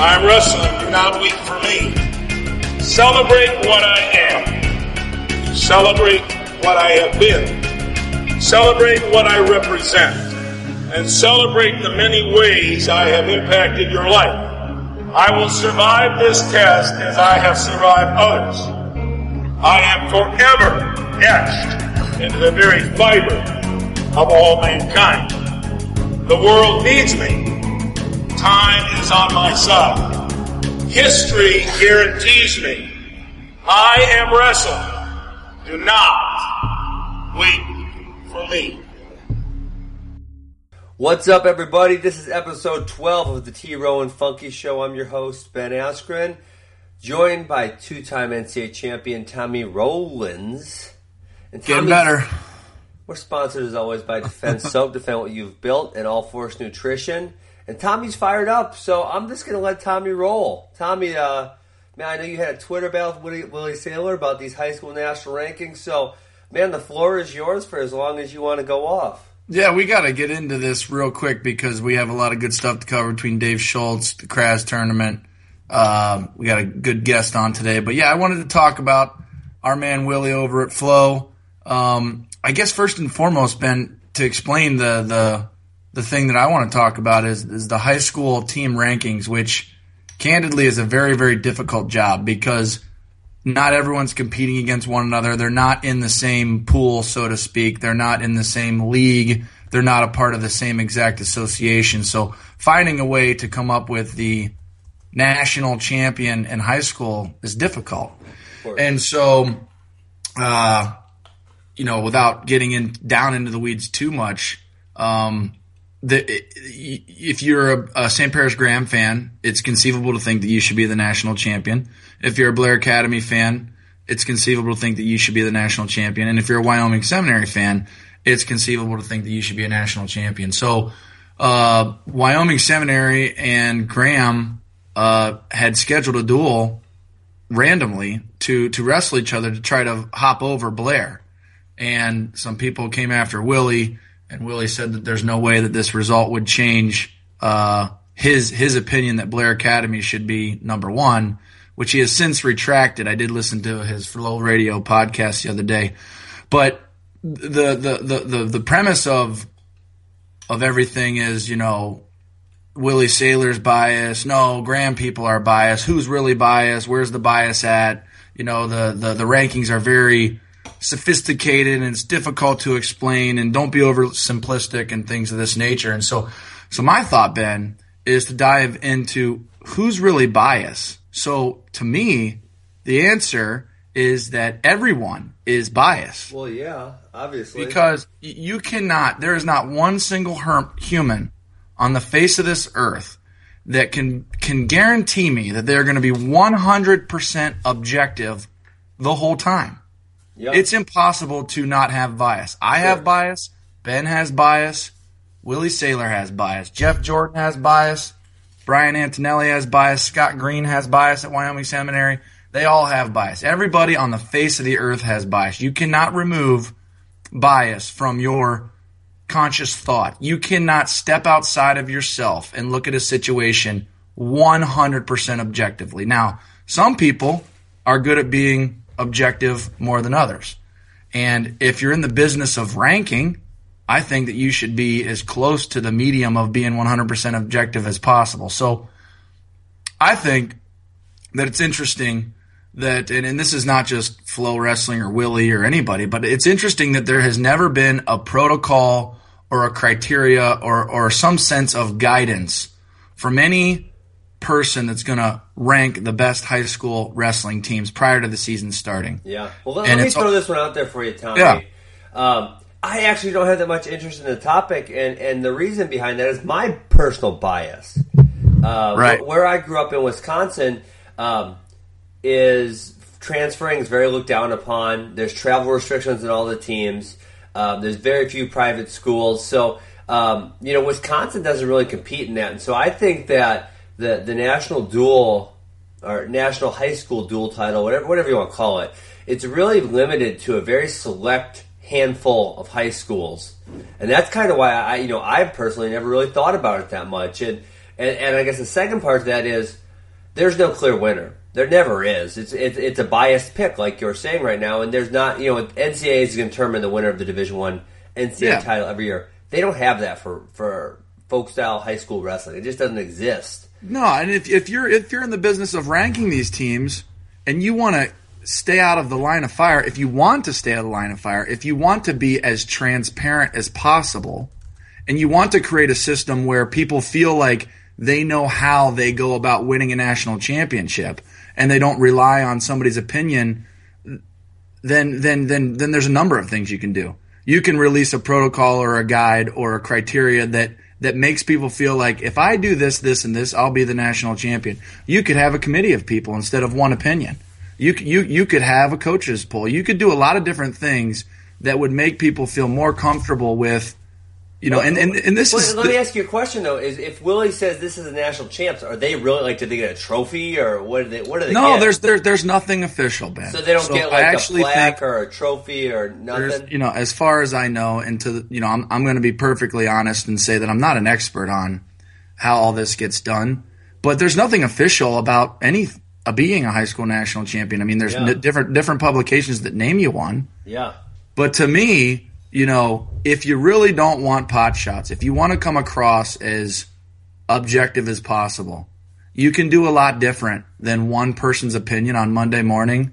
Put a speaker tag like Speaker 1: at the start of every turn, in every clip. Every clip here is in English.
Speaker 1: I'm wrestling. Do not weep for me. Celebrate what I am. Celebrate what I have been. Celebrate what I represent. And celebrate the many ways I have impacted your life. I will survive this test as I have survived others. I am forever etched into the very fiber of all mankind. The world needs me. Time is on my side. History guarantees me. I am wrestling. Do not wait for me.
Speaker 2: What's up, everybody? This is episode 12 of the T Row and Funky Show. I'm your host, Ben Askren, joined by two time NCAA champion Tommy Rowlands.
Speaker 3: And Getting better.
Speaker 2: We're sponsored as always by Defense Soap, defend what you've built, and All Force Nutrition. And Tommy's fired up, so I'm just going to let Tommy roll. Tommy, uh, man, I know you had a Twitter battle with Willie, Willie about these high school national rankings, so, man, the floor is yours for as long as you want to go off.
Speaker 3: Yeah, we got to get into this real quick because we have a lot of good stuff to cover between Dave Schultz, the Kraz tournament. Um, we got a good guest on today. But yeah, I wanted to talk about our man Willie over at Flow. Um, I guess first and foremost, Ben, to explain the the the thing that I want to talk about is is the high school team rankings, which candidly is a very very difficult job because not everyone's competing against one another. They're not in the same pool, so to speak. They're not in the same league. They're not a part of the same exact association. So finding a way to come up with the national champion in high school is difficult. And so, uh, you know, without getting in down into the weeds too much, um, the, if you're a, a St. Paris Graham fan, it's conceivable to think that you should be the national champion. If you're a Blair Academy fan, it's conceivable to think that you should be the national champion. And if you're a Wyoming Seminary fan, it's conceivable to think that you should be a national champion. So, uh, Wyoming Seminary and Graham uh, had scheduled a duel randomly to to wrestle each other to try to hop over Blair and some people came after Willie, and Willie said that there's no way that this result would change uh, his his opinion that Blair Academy should be number one, which he has since retracted. I did listen to his Flow Radio podcast the other day, but the the the the, the premise of of everything is you know Willie Saylor's bias. No, Graham people are biased. Who's really biased? Where's the bias at? You know, the, the, the rankings are very sophisticated and it's difficult to explain and don't be over simplistic and things of this nature. And so, so my thought, Ben, is to dive into who's really biased. So to me, the answer is that everyone is biased.
Speaker 2: Well, yeah, obviously.
Speaker 3: Because you cannot, there is not one single herm, human on the face of this earth that can can guarantee me that they're going to be 100% objective the whole time. Yep. It's impossible to not have bias. I sure. have bias. Ben has bias. Willie Saylor has bias. Jeff Jordan has bias. Brian Antonelli has bias. Scott Green has bias at Wyoming Seminary. They all have bias. Everybody on the face of the earth has bias. You cannot remove bias from your conscious thought. You cannot step outside of yourself and look at a situation 100% objectively. Now, some people are good at being objective more than others. And if you're in the business of ranking, I think that you should be as close to the medium of being 100% objective as possible. So I think that it's interesting that, and, and, this is not just Flow Wrestling or Willie or anybody, but it's interesting that there has never been a protocol or a criteria or, or some sense of guidance from any person that's going to rank the best high school wrestling teams prior to the season starting.
Speaker 2: Yeah. Well, let, let me throw this one out there for you, Tommy. Yeah. Um, I actually don't have that much interest in the topic, and, and the reason behind that is my personal bias. Uh, right. Where I grew up in Wisconsin um, is transferring is very looked down upon. There's travel restrictions in all the teams. Um, there's very few private schools. So, um, you know, Wisconsin doesn't really compete in that. And so I think that the the national dual or national high school dual title, whatever whatever you want to call it, it's really limited to a very select handful of high schools, and that's kind of why I you know I personally never really thought about it that much, and and, and I guess the second part of that is there's no clear winner. There never is. It's it's, it's a biased pick, like you're saying right now, and there's not. You know, NCAA is going to determine the winner of the Division One NCAA yeah. title every year. They don't have that for for folk style high school wrestling. It just doesn't exist.
Speaker 3: No, and if if you're if you're in the business of ranking these teams and you want to stay out of the line of fire, if you want to stay out of the line of fire, if you want to be as transparent as possible, and you want to create a system where people feel like they know how they go about winning a national championship and they don't rely on somebody's opinion, then then then then there's a number of things you can do. You can release a protocol or a guide or a criteria that that makes people feel like if I do this, this, and this, I'll be the national champion. You could have a committee of people instead of one opinion. You you you could have a coaches poll. You could do a lot of different things that would make people feel more comfortable with you know, well, and, and, and this
Speaker 2: well,
Speaker 3: is.
Speaker 2: Let me ask you a question though: Is if Willie says this is a national champs, are they really like? Did they get a trophy or what? They, what do they?
Speaker 3: No,
Speaker 2: get?
Speaker 3: there's there, there's nothing official, Ben.
Speaker 2: So they don't so get like a plaque or a trophy or nothing.
Speaker 3: You know, as far as I know, and to you know, I'm I'm going to be perfectly honest and say that I'm not an expert on how all this gets done, but there's nothing official about any uh, being a high school national champion. I mean, there's yeah. n- different different publications that name you one.
Speaker 2: Yeah.
Speaker 3: But to me, you know, if you really don't want pot shots, if you want to come across as objective as possible, you can do a lot different than one person's opinion on Monday morning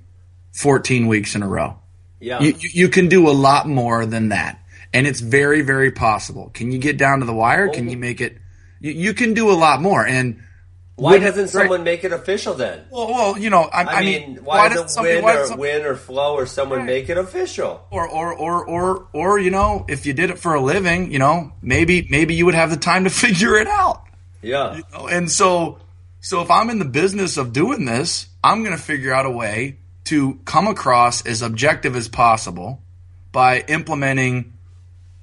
Speaker 3: 14 weeks in a row.
Speaker 2: Yeah.
Speaker 3: You, you can do a lot more than that. And it's very, very possible. Can you get down to the wire? Can oh. you make it? You, you can do a lot more. And
Speaker 2: why doesn't someone make it official then?
Speaker 3: Well, well, you know, I, I, I mean,
Speaker 2: mean, why, why doesn't win why or win or flow or someone right. make it official?
Speaker 3: Or, or, or, or, or, you know, if you did it for a living, you know, maybe, maybe you would have the time to figure it out.
Speaker 2: Yeah.
Speaker 3: You know? And so, so if I'm in the business of doing this, I'm going to figure out a way to come across as objective as possible by implementing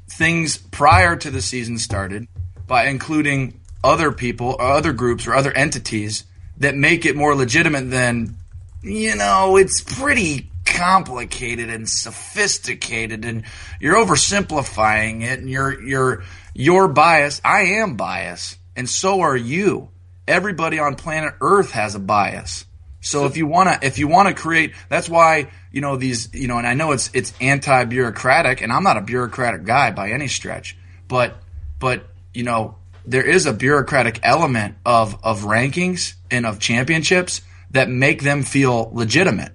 Speaker 3: things prior to the season started, by including other people or other groups or other entities that make it more legitimate than, you know, it's pretty complicated and sophisticated and you're oversimplifying it and you're you're you're biased. I am biased and so are you. Everybody on planet Earth has a bias. So if you want to if you want to create that's why, you know, these, you know, and I know it's it's anti-bureaucratic and I'm not a bureaucratic guy by any stretch, but but you know, there is a bureaucratic element of of rankings and of championships that make them feel legitimate.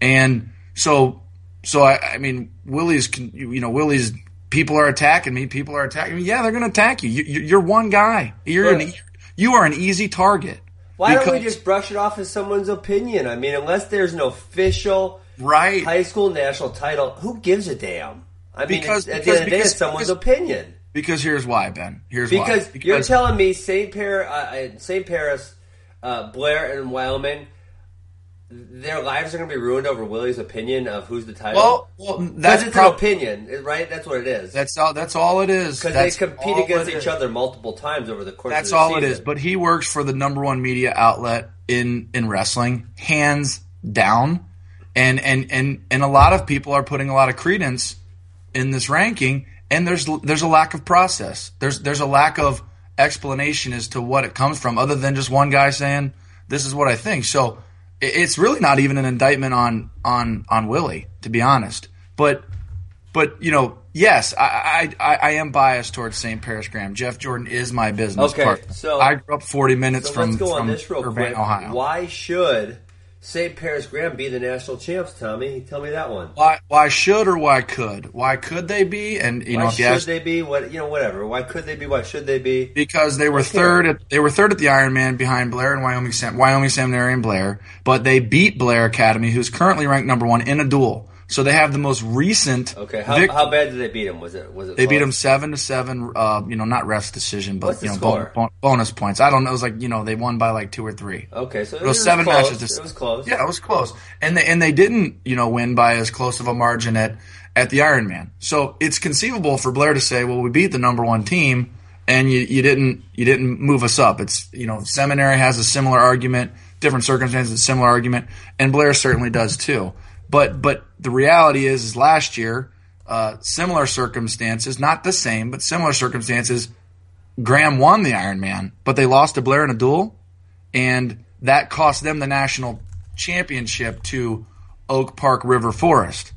Speaker 3: And so, so I, I mean, Willie's, you know, Willie's people are attacking me. People are attacking me. Yeah, they're going to attack you. you. are one guy. You're an, you are an easy target.
Speaker 2: Why don't we just brush it off as someone's opinion? I mean, unless there's an official
Speaker 3: right
Speaker 2: high school national title, who gives a damn? I mean, because, at the end of the day, it's someone's opinion.
Speaker 3: Because here's why, Ben. Here's
Speaker 2: because
Speaker 3: why.
Speaker 2: Because you're telling me St. Paris, uh, uh, St. Paris, uh, Blair, and Wyoming, their lives are going to be ruined over Willie's opinion of who's the title.
Speaker 3: Well, well that's
Speaker 2: it's prob- an opinion, right? That's what it is.
Speaker 3: That's all. That's all it is.
Speaker 2: Because they compete against each other multiple times over the course.
Speaker 3: That's
Speaker 2: the
Speaker 3: all
Speaker 2: season.
Speaker 3: it is. But he works for the number one media outlet in in wrestling, hands down. And and and and a lot of people are putting a lot of credence in this ranking and there's there's a lack of process. There's there's a lack of explanation as to what it comes from, other than just one guy saying this is what I think. So it's really not even an indictment on on on Willie, to be honest. But but you know, yes, I I, I am biased towards St. Paris Graham. Jeff Jordan is my business
Speaker 2: okay,
Speaker 3: partner.
Speaker 2: So
Speaker 3: I grew up 40 minutes
Speaker 2: so
Speaker 3: from,
Speaker 2: let's go
Speaker 3: from
Speaker 2: on this real
Speaker 3: Urbana,
Speaker 2: quick.
Speaker 3: Ohio.
Speaker 2: Why should St. Paris Graham be the national champs, Tommy? Tell me that one.
Speaker 3: Why why should or why could? Why could they be? And you
Speaker 2: why
Speaker 3: know,
Speaker 2: should
Speaker 3: ask,
Speaker 2: they be? What you know, whatever. Why could they be? Why should they be?
Speaker 3: Because they were third at they were third at the Ironman behind Blair and Wyoming Sem, Wyoming Seminary and Blair, but they beat Blair Academy, who's currently ranked number one in a duel. So they have the most recent.
Speaker 2: Okay, how, vic- how bad did they beat him? Was it was it?
Speaker 3: They
Speaker 2: close?
Speaker 3: beat him seven to seven. Uh, you know, not rest decision, but you know,
Speaker 2: bon-
Speaker 3: bon- bonus points. I don't know. It was like you know they won by like two or three.
Speaker 2: Okay, so it,
Speaker 3: it was,
Speaker 2: was
Speaker 3: seven
Speaker 2: close.
Speaker 3: matches. To,
Speaker 2: it was close.
Speaker 3: Yeah, it was close, and they and they didn't you know win by as close of a margin at at the Ironman. So it's conceivable for Blair to say, well, we beat the number one team, and you you didn't you didn't move us up. It's you know Seminary has a similar argument, different circumstances, a similar argument, and Blair certainly does too. But but the reality is, is last year, uh, similar circumstances, not the same, but similar circumstances. Graham won the Ironman, but they lost to Blair in a duel, and that cost them the national championship to Oak Park River Forest.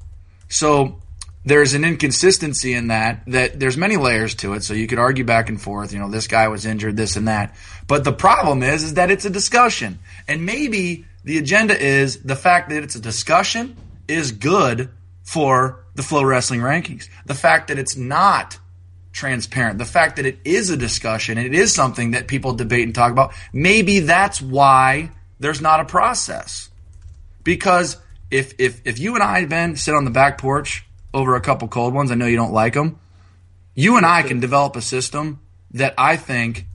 Speaker 3: So there's an inconsistency in that that there's many layers to it so you could argue back and forth you know this guy was injured this and that but the problem is is that it's a discussion and maybe the agenda is the fact that it's a discussion is good for the Flow Wrestling rankings the fact that it's not transparent the fact that it is a discussion and it is something that people debate and talk about maybe that's why there's not a process because if if if you and I Ben sit on the back porch over a couple cold ones. I know you don't like them. You and I can develop a system that I think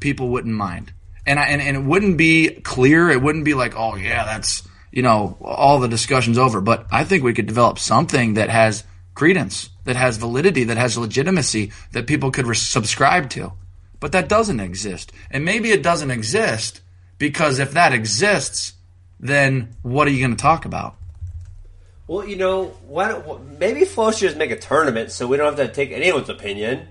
Speaker 3: people wouldn't mind. And, I, and, and it wouldn't be clear. It wouldn't be like, oh, yeah, that's, you know, all the discussion's over. But I think we could develop something that has credence, that has validity, that has legitimacy, that people could re- subscribe to. But that doesn't exist. And maybe it doesn't exist because if that exists, then what are you going to talk about?
Speaker 2: Well, you know, why don't, maybe Flo should just make a tournament so we don't have to take anyone's opinion.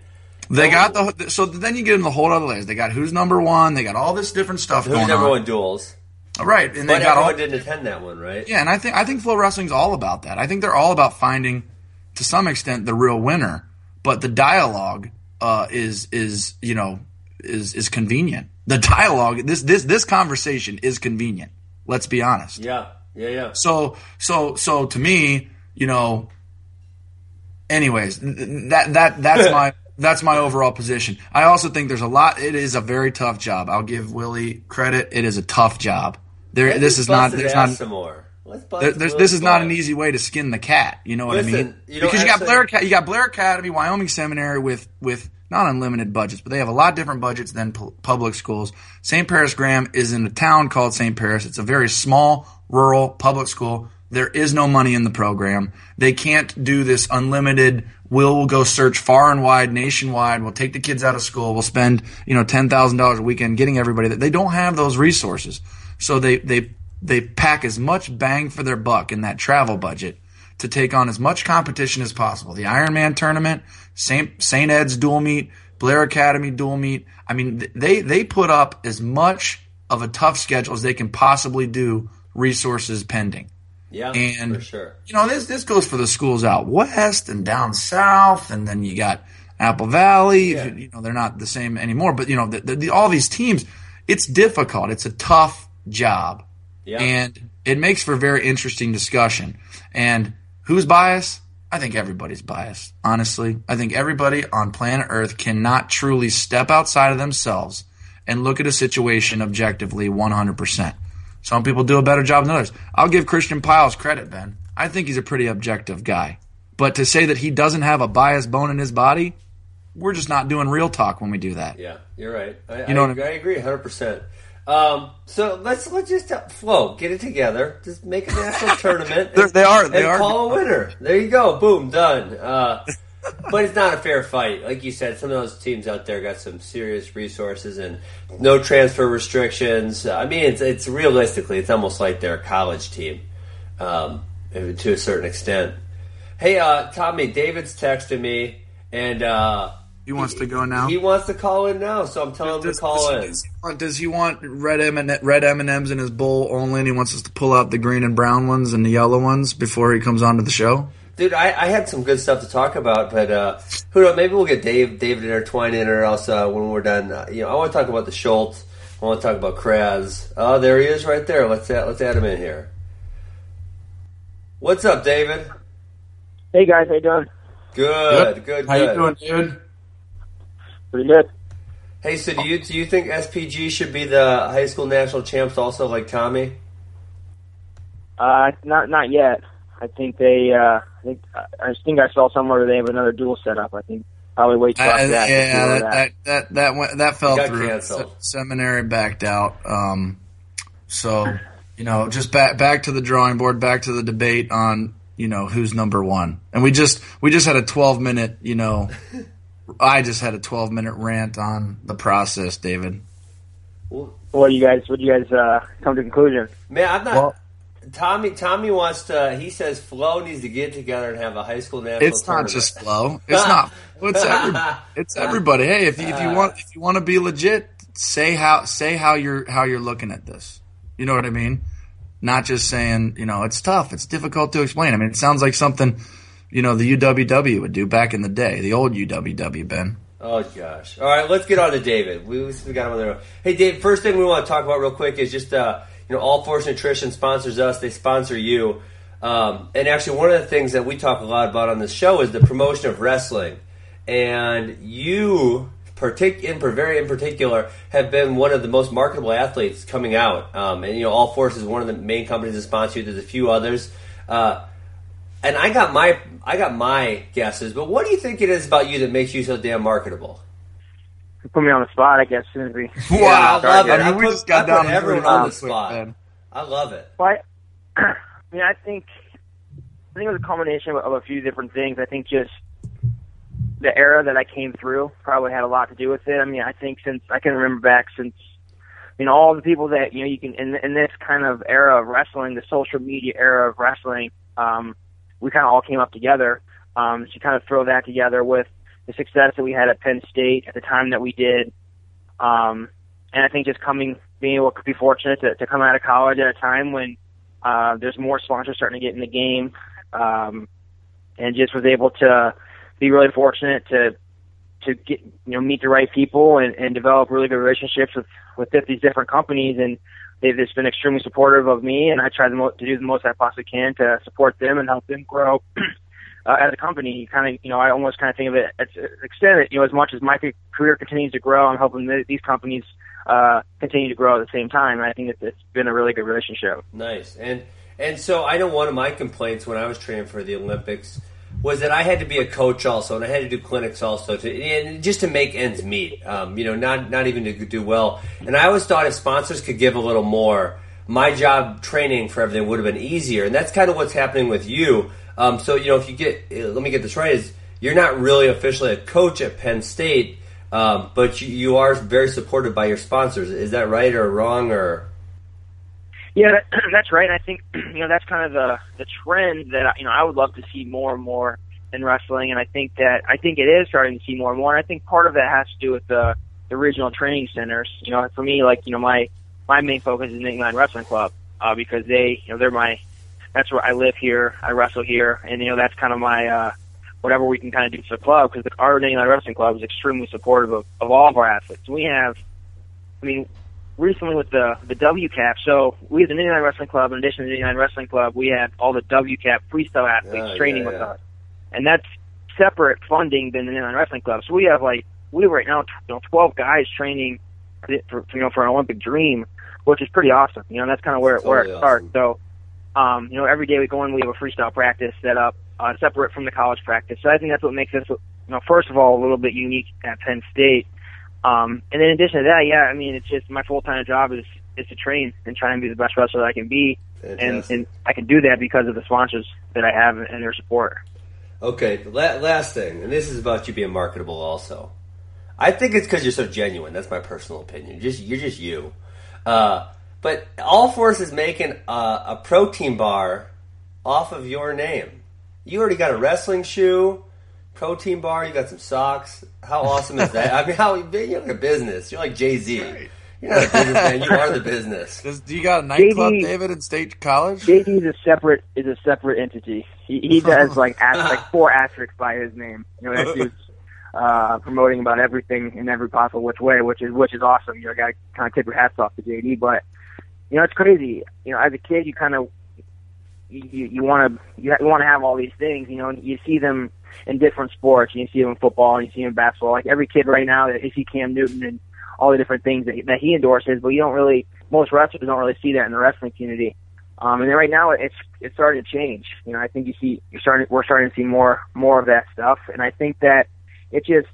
Speaker 3: They got the so then you get in the whole other layers. They got who's number one. They got all this different stuff
Speaker 2: who's
Speaker 3: going
Speaker 2: number
Speaker 3: on.
Speaker 2: one duels.
Speaker 3: Right,
Speaker 2: and but they got all didn't attend that one, right?
Speaker 3: Yeah, and I think I think FloWrestling's all about that. I think they're all about finding, to some extent, the real winner. But the dialogue uh, is is you know is is convenient. The dialogue this this this conversation is convenient. Let's be honest.
Speaker 2: Yeah. Yeah, yeah.
Speaker 3: So, so, so to me, you know. Anyways, that that that's my that's my overall position. I also think there's a lot. It is a very tough job. I'll give Willie credit. It is a tough job. There,
Speaker 2: Let's
Speaker 3: this is not.
Speaker 2: There's
Speaker 3: not.
Speaker 2: Some more.
Speaker 3: There, this is not an easy way to skin the cat. You know what Listen, I mean? You because you got Blair, you got Blair Academy, Wyoming Seminary with with not unlimited budgets, but they have a lot different budgets than pu- public schools. St. Paris Graham is in a town called St. Paris. It's a very small rural public school. There is no money in the program. They can't do this unlimited. We'll, we'll go search far and wide, nationwide. We'll take the kids out of school. We'll spend, you know, ten thousand dollars a weekend getting everybody that they don't have those resources. So they they they pack as much bang for their buck in that travel budget to take on as much competition as possible. The Ironman tournament, St. St. Ed's dual meet, Blair Academy dual meet. I mean, they they put up as much of a tough schedule as they can possibly do resources pending.
Speaker 2: Yeah, and for sure.
Speaker 3: You know, this this goes for the schools out west and down south, and then you got Apple Valley. Yeah. You know, they're not the same anymore, but you know, the, the, the, all these teams, it's difficult. It's a tough job, yeah. and it makes for very interesting discussion. And who's biased? I think everybody's biased. Honestly, I think everybody on planet Earth cannot truly step outside of themselves and look at a situation objectively 100%. Some people do a better job than others. I'll give Christian Pyles credit, Ben. I think he's a pretty objective guy. But to say that he doesn't have a biased bone in his body, we're just not doing real talk when we do that.
Speaker 2: Yeah, you're right. I, you know I, I, mean? I agree 100%. Um, so let's let's just flow, get it together, just make a national tournament.
Speaker 3: And, they are. They are.
Speaker 2: Call a winner. There you go. Boom, done. Uh, but it's not a fair fight. Like you said, some of those teams out there got some serious resources and no transfer restrictions. I mean, it's, it's realistically, it's almost like they're a college team um, to a certain extent. Hey, uh, Tommy, David's texting me, and uh,
Speaker 3: he wants to go now.
Speaker 2: He wants to call in now, so I'm telling does, him to call
Speaker 3: does, in. Does he, want, does he want red M and red M and M's in his bowl only? And he wants us to pull out the green and brown ones and the yellow ones before he comes onto the show.
Speaker 2: Dude, I, I, had some good stuff to talk about, but uh, who knows? Maybe we'll get Dave David intertwined in, or else uh, when we're done, uh, you know, I want to talk about the Schultz. I want to talk about Kraz. Oh, there he is, right there. Let's add, let's add him in here. What's up, David?
Speaker 4: Hey guys, how you doing?
Speaker 2: Good, good, good.
Speaker 3: How you doing, David?
Speaker 4: Pretty good.
Speaker 2: Hey, so do you do you think SPG should be the high school national champs also, like Tommy?
Speaker 4: Uh, not not yet. I think they. Uh, I think I think I saw somewhere they have another dual setup. I think probably wait till that.
Speaker 3: Yeah, that, that, that that went that fell through. Se- seminary backed out. Um, so you know, just back back to the drawing board, back to the debate on you know who's number one. And we just we just had a twelve minute you know. I just had a twelve minute rant on the process, David.
Speaker 4: What do you guys? What do you guys uh, come to conclusion?
Speaker 2: Man, I'm not. Well, Tommy Tommy wants to. He says Flo needs to get together and have a high school national.
Speaker 3: It's tournament. not just Flo. It's not. It's everybody. It's everybody. Hey, if you, if you want if you want to be legit, say how say how you're how you're looking at this. You know what I mean? Not just saying, you know, it's tough, it's difficult to explain. I mean, it sounds like something, you know, the UWW would do back in the day, the old UWW, Ben.
Speaker 2: Oh gosh! All right, let's get on to David. We, we got him on there. Hey, Dave. First thing we want to talk about real quick is just uh, you know, All Force Nutrition sponsors us. They sponsor you. Um, and actually, one of the things that we talk a lot about on this show is the promotion of wrestling. And you, partic- in very in particular, have been one of the most marketable athletes coming out. Um, and you know, All Force is one of the main companies that sponsor you. There's a few others. Uh, and I got my I got my guesses, but what do you think it is about you that makes you so damn markable?
Speaker 4: Put me on the spot, I guess. As soon as we
Speaker 2: wow, I love it. I, mean, I put, just got I put everyone on the spot. I love it.
Speaker 4: Well, I, I mean, I think I think it was a combination of, of a few different things. I think just the era that I came through probably had a lot to do with it. I mean, I think since I can remember back since you know all the people that you know you can in in this kind of era of wrestling, the social media era of wrestling, um, we kind of all came up together. Um, to kind of throw that together with the success that we had at Penn State at the time that we did, um, and I think just coming being able to be fortunate to, to come out of college at a time when uh, there's more sponsors starting to get in the game, um, and just was able to be really fortunate to to get you know meet the right people and, and develop really good relationships with with these different companies. And they've just been extremely supportive of me and I try mo- to do the most I possibly can to support them and help them grow uh, as a company. You kind of you know I almost kind of think of it as extended you know as much as my career continues to grow I'm helping these companies uh, continue to grow at the same time. And I think it's, it's been a really good relationship.
Speaker 2: Nice and and so I know one of my complaints when I was training for the Olympics was that I had to be a coach also, and I had to do clinics also to and just to make ends meet. Um, you know, not not even to do well. And I always thought if sponsors could give a little more, my job training for everything would have been easier. And that's kind of what's happening with you. Um, so you know, if you get, uh, let me get this right, is you're not really officially a coach at Penn State, um, but you, you are very supported by your sponsors. Is that right or wrong or?
Speaker 4: Yeah, that's right. I think you know that's kind of the the trend that you know I would love to see more and more in wrestling, and I think that I think it is starting to see more and more. And I think part of that has to do with the the regional training centers. You know, for me, like you know my my main focus is Lion Wrestling Club uh, because they you know they're my that's where I live here, I wrestle here, and you know that's kind of my uh, whatever we can kind of do for the club because our Nittany Lion Wrestling Club is extremely supportive of, of all of our athletes. We have, I mean, recently with the the WCAP. So we have the Nittany Lion Wrestling Club. In addition to the Nittany Lion Wrestling Club, we have all the WCAP freestyle athletes oh, training yeah, with yeah. us, and that's separate funding than the Nittany Lion Wrestling Club. So we have like we have right now you know 12 guys training for you know for an Olympic dream, which is pretty awesome. You know that's kind of where where it starts. So um, you know every day we go in, we have a freestyle practice set up uh, separate from the college practice. So I think that's what makes us you know first of all a little bit unique at Penn State um, and in addition to that, yeah, I mean, it's just my full time job is is to train and try and be the best wrestler that I can be, and and I can do that because of the sponsors that I have and their support.
Speaker 2: Okay, last thing, and this is about you being marketable. Also, I think it's because you're so genuine. That's my personal opinion. Just you're just you. Uh, but All Force is making a, a protein bar off of your name. You already got a wrestling shoe protein bar. You got some socks. How awesome is that? I mean, how you're like a business. You're like Jay Z. Right. You're not a businessman. You are the business.
Speaker 3: Does, do you got a nightclub, JD, David, in State College?
Speaker 4: JD is a separate is a separate entity. He, he does like like four asterisks by his name. You know, that dude's uh, promoting about everything in every possible which way, which is which is awesome. You know, got to kind of tip your hats off to JD. But you know, it's crazy. You know, as a kid, you kind of you you want to you want to have all these things. You know, and you see them in different sports. You see him in football, and you see him in basketball. Like every kid right now, you see Cam Newton and all the different things that, that he endorses, but you don't really, most wrestlers don't really see that in the wrestling community. Um, and then right now, it's it's starting to change. You know, I think you see you're starting we're starting to see more more of that stuff, and I think that it just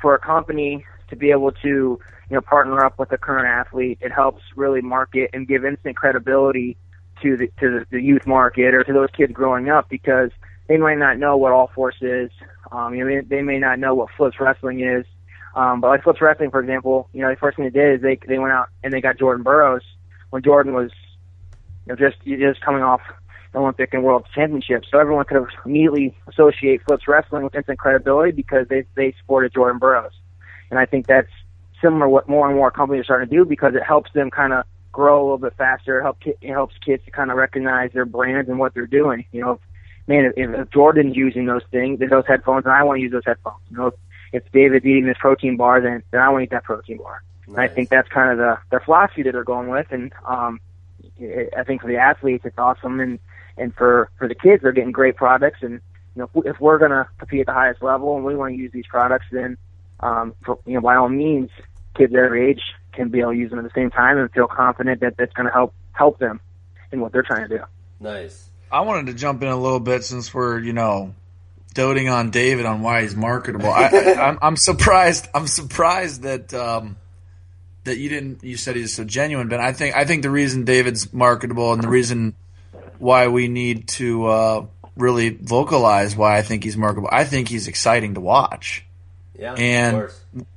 Speaker 4: for a company to be able to you know partner up with a current athlete, it helps really market and give instant credibility to the to the, youth market or to those kids growing up because they might not know what All Force is. Um, you know, they, may not know what Flips Wrestling is. Um, but like Flips Wrestling, for example, you know, the first thing they did is they they went out and they got Jordan Burroughs when Jordan was you know just just coming off Olympic and World Championships. So everyone could immediately associate Flips Wrestling with instant credibility because they they supported Jordan Burroughs. And I think that's similar what more and more companies are starting to do because it helps them kind of grow a little bit faster. It helps it helps kids to kind of recognize their brands and what they're doing. You know, man, if, if Jordan's using those things, those headphones, and I want to use those headphones. You know, if, if David's eating this protein bar, then then I want to eat that protein bar. Nice. And I think that's kind of the the philosophy that they're going with, and um, I think for the athletes, it's awesome, and and for for the kids, they're getting great products, and you know, if, if we're going to compete at the highest level and we want to use these products, then um, for, you know, by all means, kids at every age can be able to use them at the same time and feel confident that that's going to help help them in what they're trying to do.
Speaker 2: Nice.
Speaker 3: I wanted to jump in a little bit since we're you know doting on David on why he's marketable. I, am I'm surprised. I'm surprised that um, that you didn't. You said he's so genuine, but I think I think the reason David's marketable and the reason why we need to uh, really vocalize why I think he's marketable. I think he's exciting to watch.
Speaker 2: Yeah,
Speaker 3: and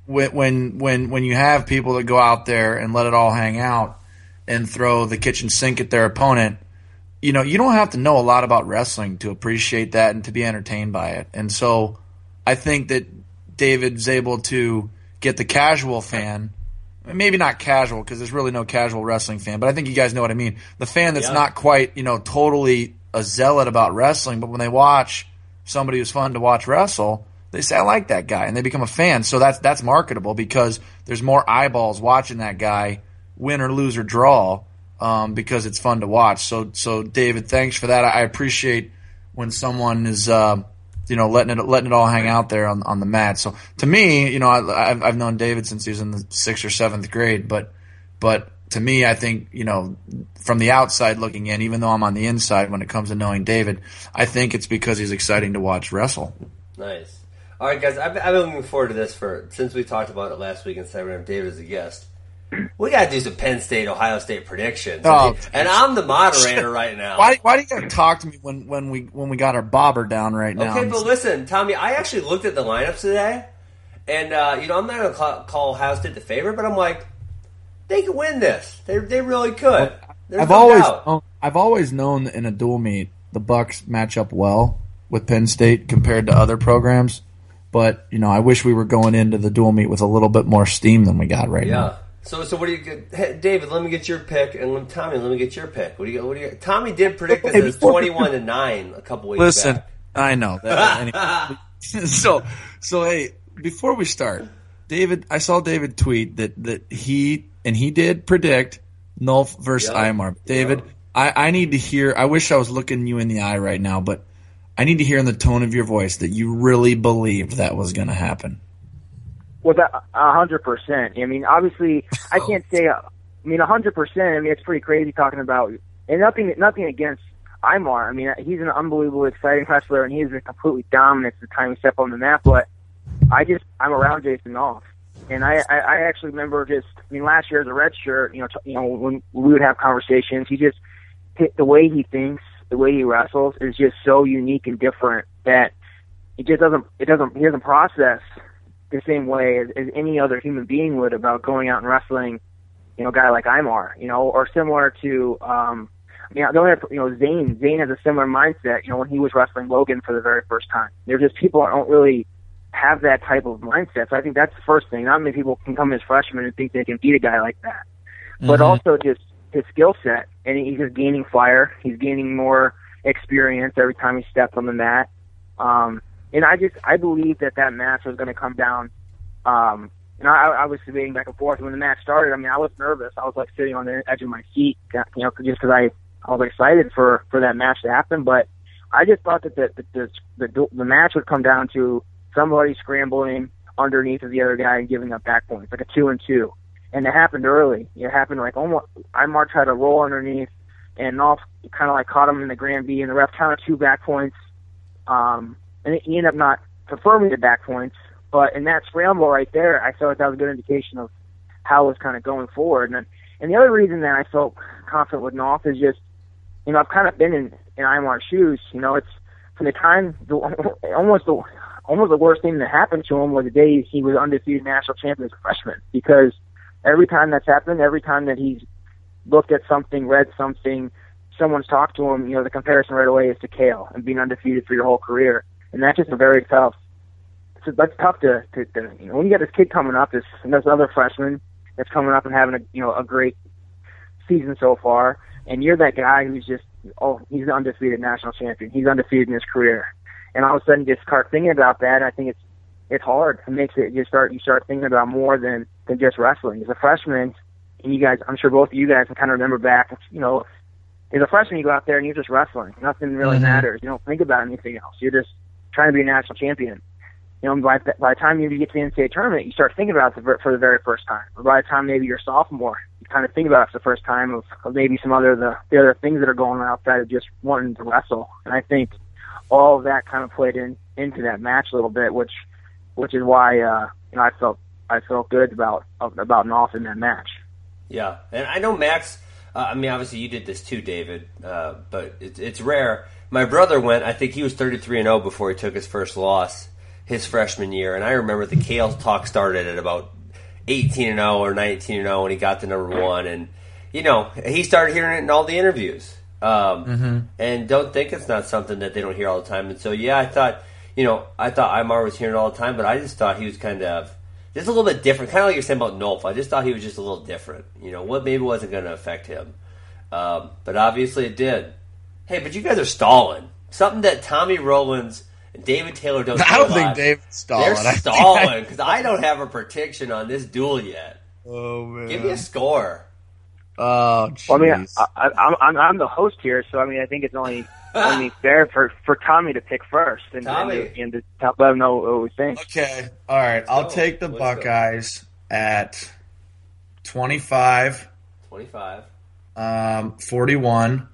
Speaker 3: when when when when you have people that go out there and let it all hang out and throw the kitchen sink at their opponent, you know, you don't have to know a lot about wrestling to appreciate that and to be entertained by it. And so, I think that David's able to get the casual fan. Maybe not casual because there's really no casual wrestling fan, but I think you guys know what I mean. The fan that's yeah. not quite, you know, totally a zealot about wrestling, but when they watch somebody who's fun to watch wrestle, they say I like that guy and they become a fan. So that's that's marketable because there's more eyeballs watching that guy, win or lose or draw, um, because it's fun to watch. So so David, thanks for that. I appreciate when someone is. Uh, you know, letting it letting it all hang out there on on the mat. So to me, you know, I, I've, I've known David since he was in the sixth or seventh grade, but but to me, I think, you know, from the outside looking in, even though I'm on the inside when it comes to knowing David, I think it's because he's exciting to watch wrestle.
Speaker 2: Nice. All right, guys, I've, I've been looking forward to this for since we talked about it last week and said we're David as a guest. We got to do some Penn State, Ohio State predictions. Oh, and I'm the moderator right now.
Speaker 3: Why, why do you got to talk to me when, when we when we got our bobber down right now?
Speaker 2: Okay, but listen, Tommy, I actually looked at the lineups today, and uh, you know I'm not going to call, call Ohio State the favorite, but I'm like, they could win this. They they really could. There's
Speaker 3: I've no always known, I've always known that in a dual meet the Bucks match up well with Penn State compared to other programs. But you know, I wish we were going into the dual meet with a little bit more steam than we got right now. yeah. now.
Speaker 2: So, so what do you get, hey, David? Let me get your pick, and Tommy, let me get your pick. What do you? What do you? Tommy did predict that it was twenty-one to nine a couple weeks. Ago.
Speaker 3: Listen,
Speaker 2: back.
Speaker 3: I know. That, so, so hey, before we start, David, I saw David tweet that that he and he did predict Nolf versus yep. Imar. David, yep. I, I need to hear. I wish I was looking you in the eye right now, but I need to hear in the tone of your voice that you really believed that was going to happen.
Speaker 4: Well, that a hundred percent. I mean, obviously, I oh. can't say. I mean, a hundred percent. I mean, it's pretty crazy talking about, and nothing, nothing against Imar. I mean, he's an unbelievably exciting wrestler, and he's been completely dominant the time he stepped on the map. But I just, I'm around Jason Nolf, and I, I, I actually remember just, I mean, last year as a red shirt, you know, t- you know, when we would have conversations, he just hit the way he thinks, the way he wrestles is just so unique and different that he just doesn't, it doesn't, he doesn't process the same way as, as any other human being would about going out and wrestling, you know, a guy like Imar, you know, or similar to, um, you know, the only, you know, Zain, Zain has a similar mindset, you know, when he was wrestling Logan for the very first time. They're just people that don't really have that type of mindset. So I think that's the first thing. Not many people can come as freshmen and think they can beat a guy like that. Mm-hmm. But also just his skill set, and he's just gaining fire. He's gaining more experience every time he steps on the mat. Um, and I just I believe that that match was going to come down. Um, know, I, I was debating back and forth when the match started. I mean, I was nervous. I was like sitting on the edge of my seat, you know, just because I I was excited for for that match to happen. But I just thought that the the the, the, the match would come down to somebody scrambling underneath of the other guy and giving up back points, like a two and two. And it happened early. It happened like almost. Imar tried to roll underneath, and Nolf kind of like caught him in the Granby, and the ref counted two back points. Um, and he ended up not confirming the back points. But in that scramble right there, I felt that was a good indication of how it was kind of going forward. And and the other reason that I felt confident with Nolf is just, you know, I've kind of been in in Imar's shoes. You know, it's from the time the almost the almost the worst thing that happened to him was the day he was undefeated national champion as a freshman. Because every time that's happened, every time that he's looked at something, read something, someone's talked to him, you know, the comparison right away is to Cael and being undefeated for your whole career. And that's just a very tough so that's tough to, to, to you know when you got this kid coming up, this and there's other freshman that's coming up and having a you know a great season so far, and you're that guy who's just oh he's an undefeated national champion, he's undefeated in his career, and all of a sudden just start thinking about that. I think it's it's hard. It makes it you start you start thinking about more than than just wrestling. As a freshman, and you guys, I'm sure both of you guys can kind of remember back. You know, as a freshman, you go out there and you're just wrestling. Nothing really mm-hmm. matters. You don't think about anything else. You're just trying to be a national champion. You know, by, by the time you get to the NCAA tournament, you start thinking about it for the very first time. Or by the time maybe you're a sophomore, you kind of think about it for the first time of, of maybe some other the, the other things that are going on outside of just wanting to wrestle. And I think all of that kind of played in into that match a little bit, which which is why uh, you know I felt I felt good about about Nolf in that match.
Speaker 2: Yeah, and I know Max. Uh, I mean, obviously you did this too, David, uh, but it's, it's rare. My brother went. I think he was thirty three and zero before he took his first loss his freshman year, and I remember the Cael talk started at about eighteen and zero or nineteen and zero when he got to number one, and you know he started hearing it in all the interviews. Um, mm-hmm. And don't think it's not something that they don't hear all the time. And so, yeah, I thought, you know, I thought Imar was hearing it all the time, but I just thought he was kind of just a little bit different, kind of like you're saying about Nolf. I just thought he was just a little different. You know, what maybe wasn't going to affect him, um, but obviously it did. Hey, but you guys are stalling. Something that Tommy Rowlands and David Taylor don't.
Speaker 3: I don't think David's stalling.
Speaker 2: They're stalling because I, I don't have a prediction on this duel yet.
Speaker 3: Oh man,
Speaker 2: give me a score.
Speaker 3: Oh, geez.
Speaker 4: well, I mean, I, am I'm I'm the host here, so I mean, I think it's only only fair for for Tommy to pick first and, Tommy. and, to, and to let him know what we think.
Speaker 3: Okay, all right, Let's I'll go. take the Let's Buckeyes go. at 25.
Speaker 2: 25.
Speaker 3: Um, 41.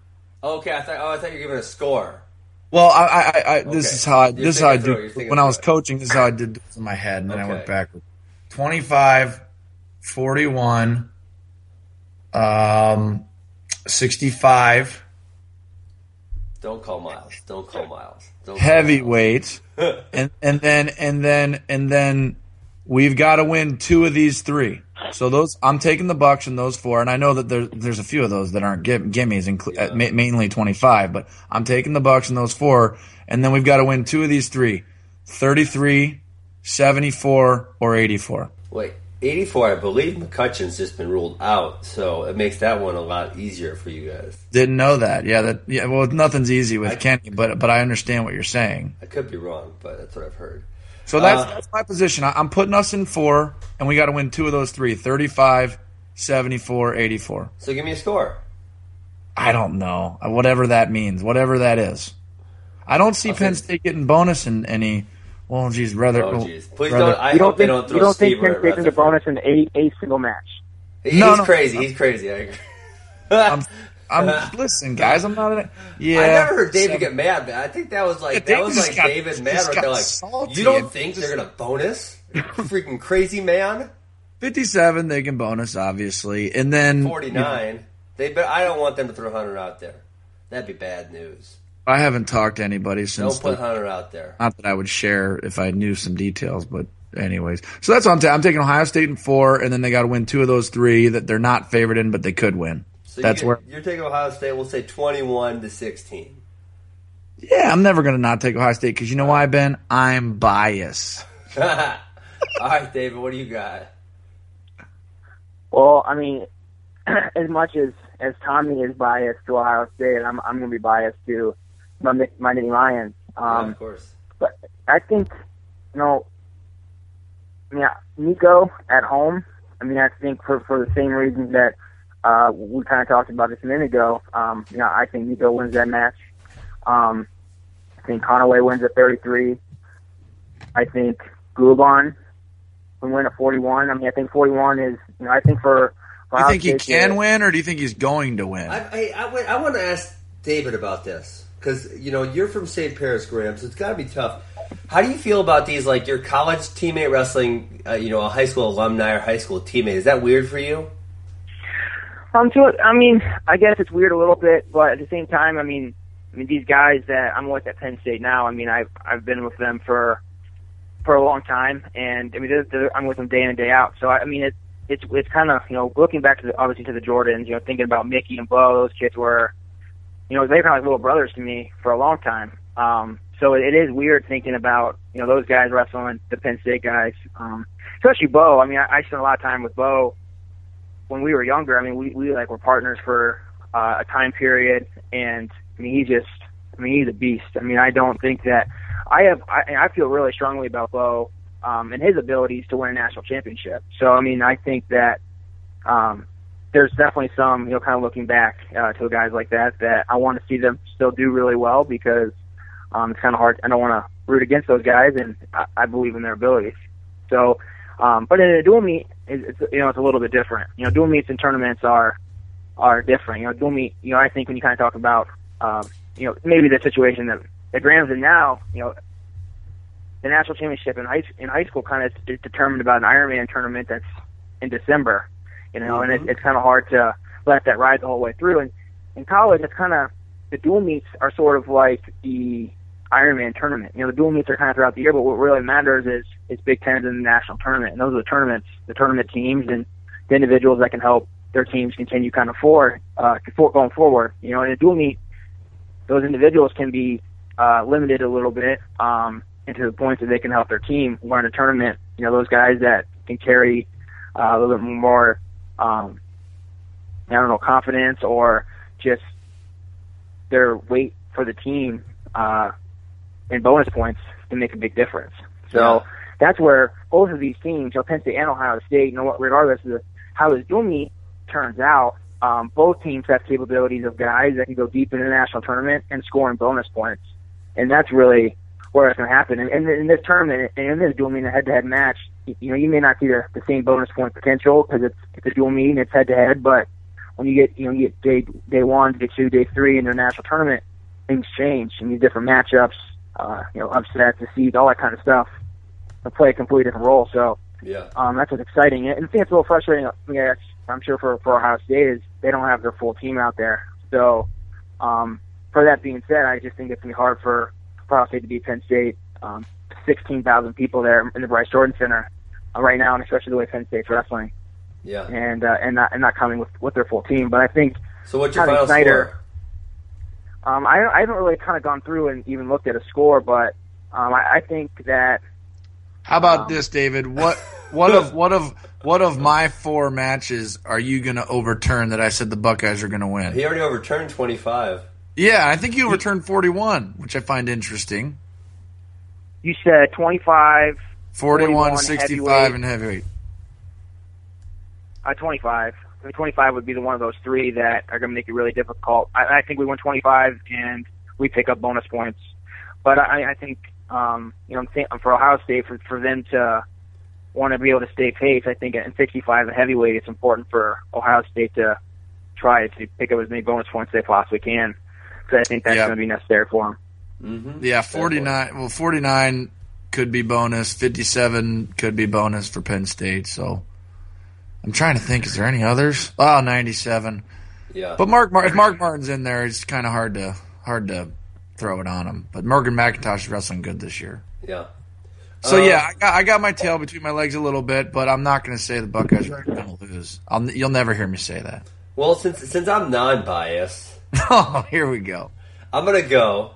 Speaker 2: okay, I thought. Oh, I thought you were giving a score.
Speaker 3: Well, I, I, I this okay. is how I, this is how I do when I was coaching. This is how I did this in my head, and then okay. I went backward. 25, 41, um, 65.
Speaker 2: Don't call Miles. Don't call Miles. Don't
Speaker 3: heavyweight, and and then and then and then we've got to win two of these three. So those I'm taking the Bucks and those four, and I know that there's there's a few of those that aren't gimmies, inclu- yeah. mainly 25. But I'm taking the Bucks and those four, and then we've got to win two of these three: 33, 74, or 84.
Speaker 2: Wait, 84, I believe McCutcheon's just been ruled out, so it makes that one a lot easier for you guys.
Speaker 3: Didn't know that. Yeah, that. Yeah, well, nothing's easy with I, Kenny, but but I understand what you're saying.
Speaker 2: I could be wrong, but that's what I've heard.
Speaker 3: So that's uh, that's my position. I, am putting us in four, and we got to win two of those three: 35, 74, 84.
Speaker 2: So give me a score.
Speaker 3: I don't know. Whatever that means, whatever that is. I don't see I'll Penn State getting bonus in any Oh, well, geez, brother.
Speaker 2: Oh, geez. Please rather, don't. I you don't think, don't
Speaker 4: You don't think State's a bonus in a, a single match?
Speaker 2: He's no, no, crazy. He's crazy. I agree.
Speaker 3: I'm, I'm listen, guys. I'm not. A, yeah. I
Speaker 2: never heard David get mad, man. I think that was like yeah, that was like got, David mad. They're like, you don't think they're gonna bonus? Freaking crazy man.
Speaker 3: 57, they can bonus, obviously, and then
Speaker 2: 49. You know, they, but I don't want them to throw Hunter out there. That'd be bad news.
Speaker 3: I haven't talked to anybody since.
Speaker 2: Don't put the, Hunter out there.
Speaker 3: Not that I would share if I knew some details, but anyways. So that's what I'm, I'm taking Ohio State in four, and then they got to win two of those three that they're not favored in, but they could win. So that's
Speaker 2: you,
Speaker 3: where
Speaker 2: you're taking Ohio State. We'll say 21 to 16.
Speaker 3: Yeah, I'm never going to not take Ohio State because you know why, Ben? I'm biased.
Speaker 2: All right, David, what do you got?
Speaker 4: Well, I mean, as much as as Tommy is biased to Ohio State, I'm I'm going to be biased to my my Nittany Lions.
Speaker 2: Um, yeah, of course.
Speaker 4: But I think you know, yeah, Nico at home. I mean, I think for for the same reasons that uh, we kind of talked about this a minute ago. Um, you know, I think Nico wins that match. Um, I think Conaway wins at 33. I think Gulibon can win at 41. I mean, I think 41 is, you know, I think for.
Speaker 3: for do you think he can win, or do you think he's going to win?
Speaker 2: I, I, I, I want to ask David about this because you know you're from St. Paris, Graham, so it's got to be tough. How do you feel about these? Like your college teammate wrestling, uh, you know, a high school alumni or high school teammate. Is that weird for you?
Speaker 4: Um, to I mean, I guess it's weird a little bit, but at the same time, I mean, I mean these guys that I'm with at Penn State now. I mean, I've I've been with them for for a long time, and I mean, they're, they're, I'm with them day in and day out. So I, I mean, it's it's it's kind of you know looking back to the, obviously to the Jordans, you know, thinking about Mickey and Bo, those kids were you know, kind of like little brothers to me for a long time. Um, so it, it is weird thinking about, you know those guys wrestling the Penn State guys, um, especially Bo. I mean, I, I spent a lot of time with Bo when we were younger. I mean, we we like were partners for uh, a time period, and I mean, he just, I mean, he's a beast. I mean, I don't think that I have. I, I feel really strongly about Bo um, and his abilities to win a national championship. So, I mean, I think that um, there's definitely some, you know, kind of looking back uh, to guys like that, that I want to see them still do really well because um, it's kind of hard. I don't want to root against those guys, and I, I believe in their abilities. So, um, but in a dual meet, it's, you know, it's a little bit different. You know, dual meets and tournaments are are different. You know, dual meet. You know, I think when you kind of talk about, um, you know, maybe the situation that that Graham's in now, you know, the national championship in high in high school kind of is determined about an Ironman tournament that's in December you know, mm-hmm. and it, it's kind of hard to let that ride the whole way through. And in college, it's kind of the dual meets are sort of like the Ironman tournament. You know, the dual meets are kind of throughout the year, but what really matters is is Big Tens and the national tournament, and those are the tournaments, the tournament teams, and the individuals that can help their teams continue kind of forward, uh, going forward. You know, in a dual meet, those individuals can be uh, limited a little bit um, into the points that they can help their team. Where in a tournament, you know, those guys that can carry uh, a little bit more um, I don't know, confidence or just their weight for the team uh, in bonus points can make a big difference. So yeah. that's where both of these teams, you know, Penn State and Ohio State, you know, regardless of how this dual meet turns out, um, both teams have capabilities of guys that can go deep in the national tournament and score in bonus points. And that's really where it's going to happen. And, and in this tournament, and in this dual meet, a head-to-head match, you know, you may not see the, the same bonus point potential because it's it's a dual meet and it's head to head. But when you get you know you get day day one, day two, day three in the national tournament, things change and you different matchups, uh, you know, upsets, the seeds, all that kind of stuff. They play a completely different role. So
Speaker 2: yeah,
Speaker 4: um, that's what's exciting. And I think it's a little frustrating. Yeah, I'm sure for for Ohio State is they don't have their full team out there. So um, for that being said, I just think it's gonna be hard for Ohio State to beat Penn State. Um, 16,000 people there in the Bryce Jordan Center uh, right now, and especially the way Penn State's wrestling.
Speaker 2: Yeah.
Speaker 4: And uh, and not and not coming with with their full team, but I think.
Speaker 2: So what's your final Snyder,
Speaker 4: score? Um, I I haven't really kind of gone through and even looked at a score, but um, I, I think that.
Speaker 3: How about um, this, David? What what of what of what of my four matches are you going to overturn that I said the Buckeyes are going to win?
Speaker 2: He already overturned twenty five.
Speaker 3: Yeah, I think you overturned forty one, which I find interesting.
Speaker 4: You said twenty five
Speaker 3: 41, 65, and heavyweight.
Speaker 4: Uh, 25. I mean, 25 would be the one of those three that are going to make it really difficult. I, I think we win 25 and we pick up bonus points. But I, I think, um, you know, for Ohio State, for, for them to want to be able to stay pace, I think in 65 and heavyweight, it's important for Ohio State to try to pick up as many bonus points as they possibly can. Because I think that's yep. going to be necessary for
Speaker 3: them. Mm-hmm. Yeah, 49. Well, 49 could be bonus. 57 could be bonus for Penn State. So I'm trying to think. Is there any others? Oh, 97.
Speaker 2: Yeah.
Speaker 3: But Mark, if Mark Martin's in there, it's kind of hard to hard to throw it on him. But Morgan McIntosh is wrestling good this year.
Speaker 2: Yeah.
Speaker 3: So uh, yeah, I got, I got my tail between my legs a little bit, but I'm not going to say the Buckeyes are going to lose. I'll, you'll never hear me say that.
Speaker 2: Well, since since I'm non-biased,
Speaker 3: oh, here we go.
Speaker 2: I'm going to go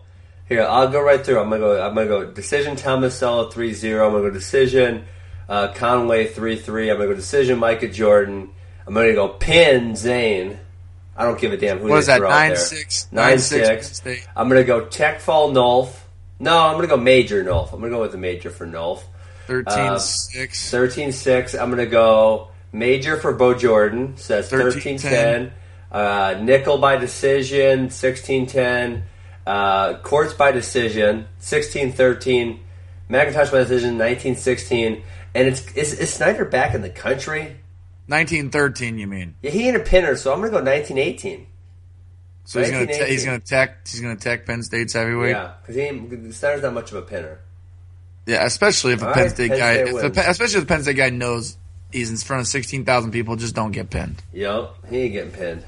Speaker 2: here, I'll go right through. I'm gonna go. I'm gonna go decision. Tomasello 3-0. I'm gonna go decision. Uh, Conaway three three. I'm gonna go decision. Micah Jordan. I'm gonna go pin Zain. I don't give a damn who
Speaker 3: what is that, nine. Six,
Speaker 2: nine, nine six. six. I'm gonna go tech fall Nolf. No, I'm gonna go major Nolf. I'm gonna go with the major for Nolf.
Speaker 3: 13 uh, 6.
Speaker 2: 13 6. I'm gonna go major for Bo Jordan. Says 13 10. Uh, Nickal by decision. 1610. Uh, courts by decision, 16-13. McIntosh by decision, 19-16. And it's is, is Snyder back in the country?
Speaker 3: 1913, you mean?
Speaker 2: Yeah, he ain't a pinner, so I'm going to go 1918.
Speaker 3: So he's going to he's to tech he's to tech Penn State's heavyweight.
Speaker 2: Yeah, because Snyder's not much of a pinner.
Speaker 3: Yeah, especially if a Penn State Penn guy, State the, especially if the Penn State guy knows he's in front of sixteen thousand people, just don't get pinned.
Speaker 2: Yep, he ain't getting pinned.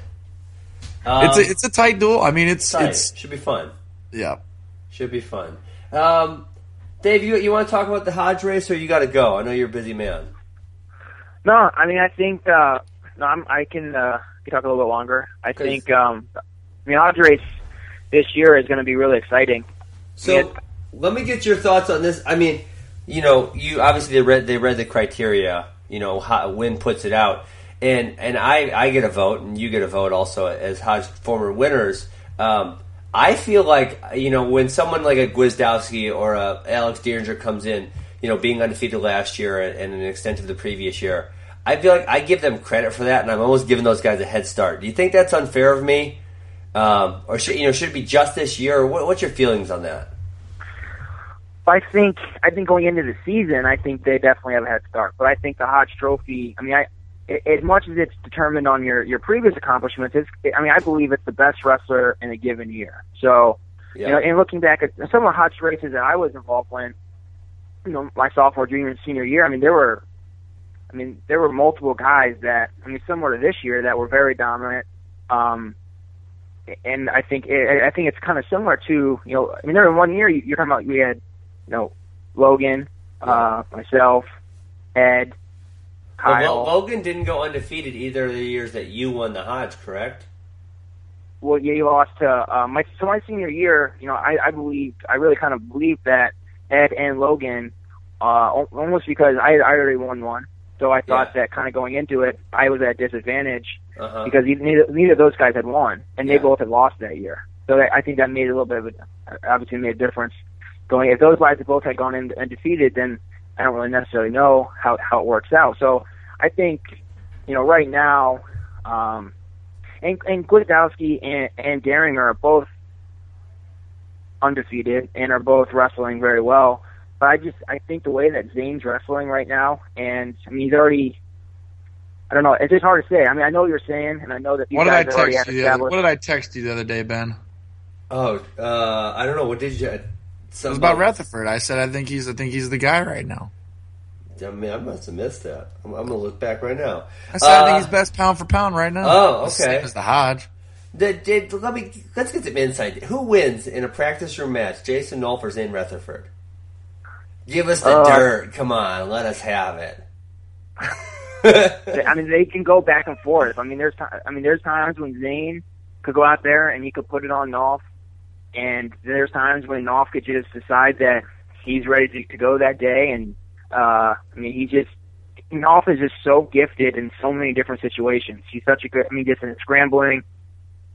Speaker 3: Um, it's a, it's a tight duel. I mean, it's
Speaker 2: tight.
Speaker 3: it's
Speaker 2: should be fun.
Speaker 3: Yeah,
Speaker 2: should be fun. Um, Dave, you you want to talk about the Hodge race, or you got to go? I know you're a busy man.
Speaker 4: No, I mean I think uh, no, I'm, I can uh, talk a little bit longer. I think um, I mean Hodge race this year is going to be really exciting.
Speaker 2: So let me get your thoughts on this. I mean, you know, you obviously they read they read the criteria. You know, how, Win puts it out, and and I I get a vote, and you get a vote also as Hodge former winners. Um, I feel like you know when someone like a Gwiazdowski or a Alex Dieringer comes in, you know, being undefeated last year and an extent of the previous year, I feel like I give them credit for that, and I'm almost giving those guys a head start. Do you think that's unfair of me, um, or should you know should it be just this year? What, what's your feelings on that?
Speaker 4: I think I think going into the season, I think they definitely have a head start. But I think the Hodge Trophy. I mean, I as much as it's determined on your your previous accomplishments, it's, I mean, I believe it's the best wrestler in a given year. So, yeah. you know, and looking back at some of the Hodge races that I was involved in, you know, my sophomore, junior, and senior year, I mean, there were, I mean, there were multiple guys that, I mean, similar to this year, that were very dominant. Um, and I think I think it's kind of similar to you know, I mean, there was one year you're talking about we had you know, Logan, uh, myself, Ed, Kyle.
Speaker 2: Well, Logan didn't go undefeated either of the years that you won the Hodge, correct?
Speaker 4: Well, yeah, you lost to uh, my so my senior year. You know, I, I believed, I really kind of believed that Ed and Logan, uh, almost because I, I already won one. So I thought yeah. that kind of going into it, I was at disadvantage uh-huh. because neither, neither of those guys had won, and they both had lost that year. So that, I think that made a little bit of a, obviously made a difference going. If those guys had both had gone in undefeated, then I don't really necessarily know how how it works out. So I think you know right now, um, and and Gwiazdowski and and Dieringer are both undefeated and are both wrestling very well. But I just I think the way that Zain's wrestling right now, and I mean he's already. I don't know. It's just hard to say. I mean, I know what you're saying, and I know that these what guys did I text you?
Speaker 3: What did I text you the other day, Ben?
Speaker 2: Oh, uh, I don't know. What did you?
Speaker 3: So it was about Retherford. I said I think he's I think he's the guy right now.
Speaker 2: I mean, I must have missed that. I'm, I'm going to look back right now.
Speaker 3: I said uh, I think he's best pound for pound right now.
Speaker 2: Oh, okay.
Speaker 3: Same as the Hodge.
Speaker 2: Did, did, let me let's get some insight. Who wins in a practice room match? Jason Nolf or Zain Retherford? Give us the uh, dirt. Come on, let us have it.
Speaker 4: I mean, they can go back and forth. I mean, there's I mean, there's times when Zain could go out there and he could put it on Nolf, and there's times when Nolf could just decide that he's ready to, to go that day. And uh, I mean, he just Nolf is just so gifted in so many different situations. He's such a good. I mean, just in scrambling.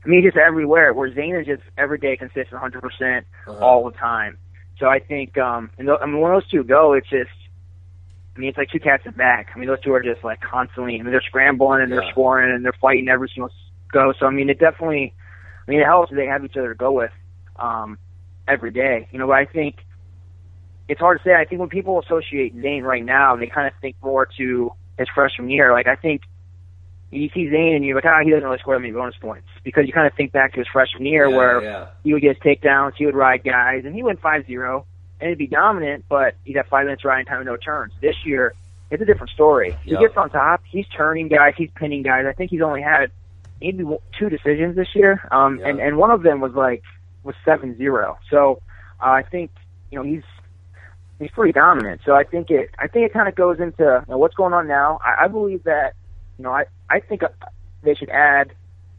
Speaker 4: I mean, just everywhere. Where Zain is just every day consistent, 100 percent uh-huh. all the time. So I think, um, and th- I mean, when those two go, it's just. I mean, it's like two cats in back. I mean, those two are just like constantly. I mean, they're scrambling and they're yeah. scoring and they're fighting every single go. So I mean, it definitely. I mean, it helps that they have each other to go with um, every day. You know, but I think it's hard to say. I think when people associate Zain right now, they kind of think more to his freshman year. Like I think you see Zain and you're like, ah, he doesn't really score that many bonus points because you kind of think back to his freshman year
Speaker 2: yeah,
Speaker 4: where
Speaker 2: yeah.
Speaker 4: he would get his takedowns, he would ride guys, and he went five zero, and it'd be dominant, but he'd have five minutes riding time and no turns. This year, it's a different story. He gets on top, he's turning guys, he's pinning guys. I think he's only had maybe two decisions this year, um, and and one of them was like was seven zero. So uh, I think you know he's he's pretty dominant. So I think it I think it kind of goes into you know, what's going on now. I, I believe that you know I I think uh, they should add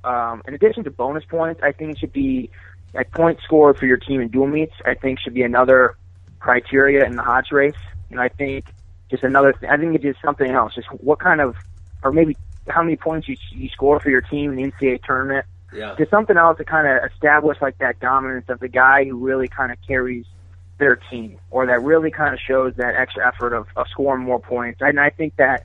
Speaker 4: um, in addition to bonus points. I think it should be like points scored for your team in dual meets. I think should be another criteria in the Hodge race. And I think just another. Th- I think it's just something else. Just what kind of or maybe how many points you, you score for your team in the NCAA tournament.
Speaker 2: Yeah.
Speaker 4: Just something else to kind of establish like that dominance of the guy who really kind of carries their team, or that really kind of shows that extra effort of, of scoring more points. And I think that,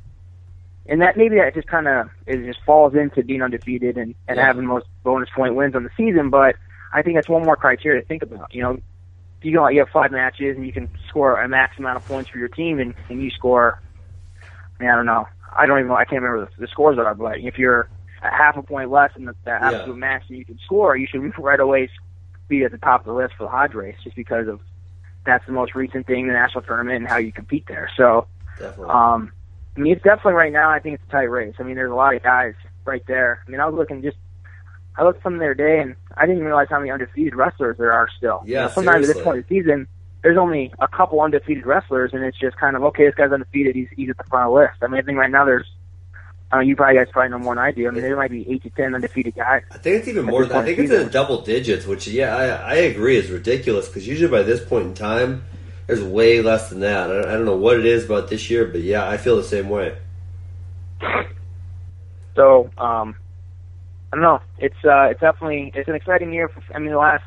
Speaker 4: and that maybe that just kind of it just falls into being undefeated and, and yeah. having most bonus point wins on the season. But I think that's one more criteria to think about. You know, you go you have five matches and you can score a max amount of points for your team, and, and you score, I, mean, I don't know, I don't even know, I can't remember the, the scores are, but if you're a half a point less than the, the absolute yeah. max that you can score, you should right away be at the top of the list for the Hodge race, just because of that's the most recent thing, the national tournament, and how you compete there. So,
Speaker 2: definitely.
Speaker 4: um, I mean, it's definitely right now. I think it's a tight race. I mean, there's a lot of guys right there. I mean, I was looking just. I looked some the other day, and I didn't realize how many undefeated wrestlers there are still.
Speaker 2: Yeah, you
Speaker 4: know, sometimes
Speaker 2: seriously.
Speaker 4: at this point in the season, there's only a couple undefeated wrestlers, and it's just kind of okay. This guy's undefeated. He's he's at the front of the list. I mean, I think right now there's uh, you probably guys probably know more than I do. I mean, there might be eight to ten undefeated guys.
Speaker 2: I think it's even more. Than, I think it's in the double digits, which yeah, I, I agree is ridiculous because usually by this point in time, there's way less than that. I don't know what it is about this year, but yeah, I feel the same way.
Speaker 4: So, um, I don't know. It's uh, it's definitely it's an exciting year. For, I mean, the last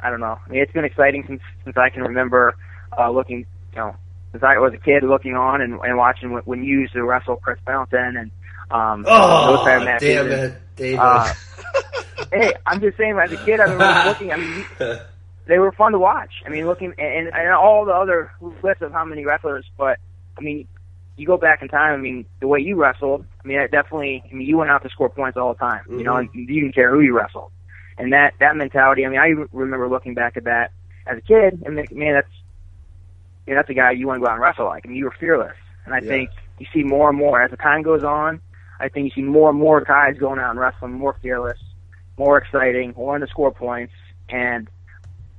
Speaker 4: I don't know. I mean, it's been exciting since since I can remember uh, looking. You know, since I was a kid, looking on and, and watching when, when you used to wrestle Chris Fountain and um,
Speaker 2: oh, of damn it, David. Uh,
Speaker 4: hey, I'm just saying, as a kid, I remember looking. I mean, they were fun to watch. I mean, looking and, and all the other lists of how many wrestlers, but I mean, you go back in time. I mean, the way you wrestled. I mean, that definitely. I mean, you went out to score points all the time. Mm-hmm. You know, mm-hmm. and you didn't care who you wrestled, and that that mentality. I mean, I remember looking back at that as a kid, and man, that's you know, that's a guy you want to go out and wrestle like. I mean, you were fearless, and I yeah. think you see more and more as the time goes on. I think you see more and more guys going out and wrestling more fearless, more exciting, wanting to score points, and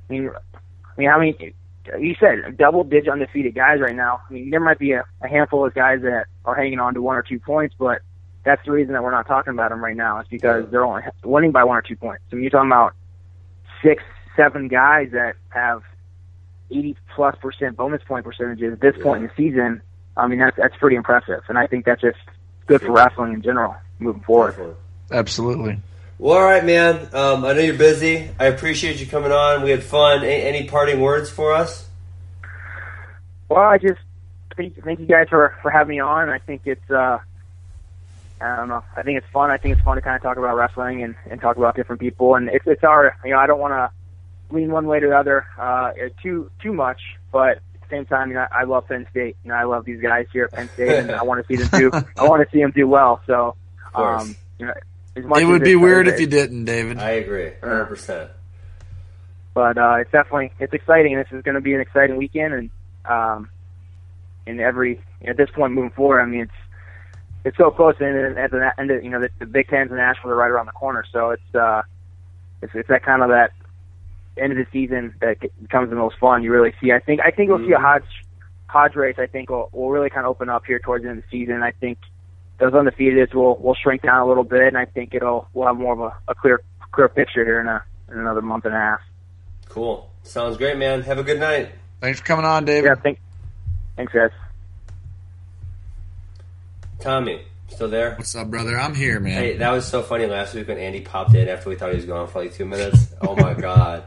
Speaker 4: I mean, I mean, how many? You said double digit undefeated guys right now. I mean, there might be a, a handful of guys that are hanging on to one or two points, but that's the reason that we're not talking about them right now. Is because they're only winning by one or two points. I mean, you're talking about six, seven guys that have 80 plus percent bonus point percentages at this yeah. point in the season. I mean, that's that's pretty impressive, and I think that's just good for wrestling in general moving forward.
Speaker 3: Absolutely.
Speaker 2: Well, all right, man. Um, I know you're busy. I appreciate you coming on. We had fun. A- any parting words for us?
Speaker 4: Well, I just thank, thank you guys for, for having me on. I think it's uh, I don't know. I think it's fun. I think it's fun to kind of talk about wrestling and, and talk about different people. And it's it's our you know I don't want to lean one way to the other uh, too too much, but at the same time, you know I love Penn State. You know I love these guys here at Penn State, and I want to see them do I want to see them do well. So um, you know
Speaker 3: it would be weird if you didn't, David.
Speaker 2: I agree, hundred percent.
Speaker 4: But uh, it's definitely it's exciting. This is going to be an exciting weekend, and um, in every at this point moving forward, I mean it's it's so close, and at the end, of you know the, the Big Tens and Nashville are right around the corner. So it's uh, it's it's that kind of that end of the season that becomes the most fun. You really see. I think I think we'll mm-hmm. see a mm-hmm. Hodge Hodge race. I think will will really kind of open up here towards the end of the season. I think those undefeated will will shrink down a little bit, and I think it'll we'll have more of a, a clear clear picture here in a in another month and a half.
Speaker 2: Cool. Sounds great, man. Have a good night.
Speaker 3: Thanks for coming on, David.
Speaker 4: Yeah, thank, thanks, guys.
Speaker 2: Tommy, still there?
Speaker 3: What's up, brother? I'm here, man.
Speaker 2: Hey, that was so funny last week when Andy popped in after we thought he was gone for like two minutes. Oh my god!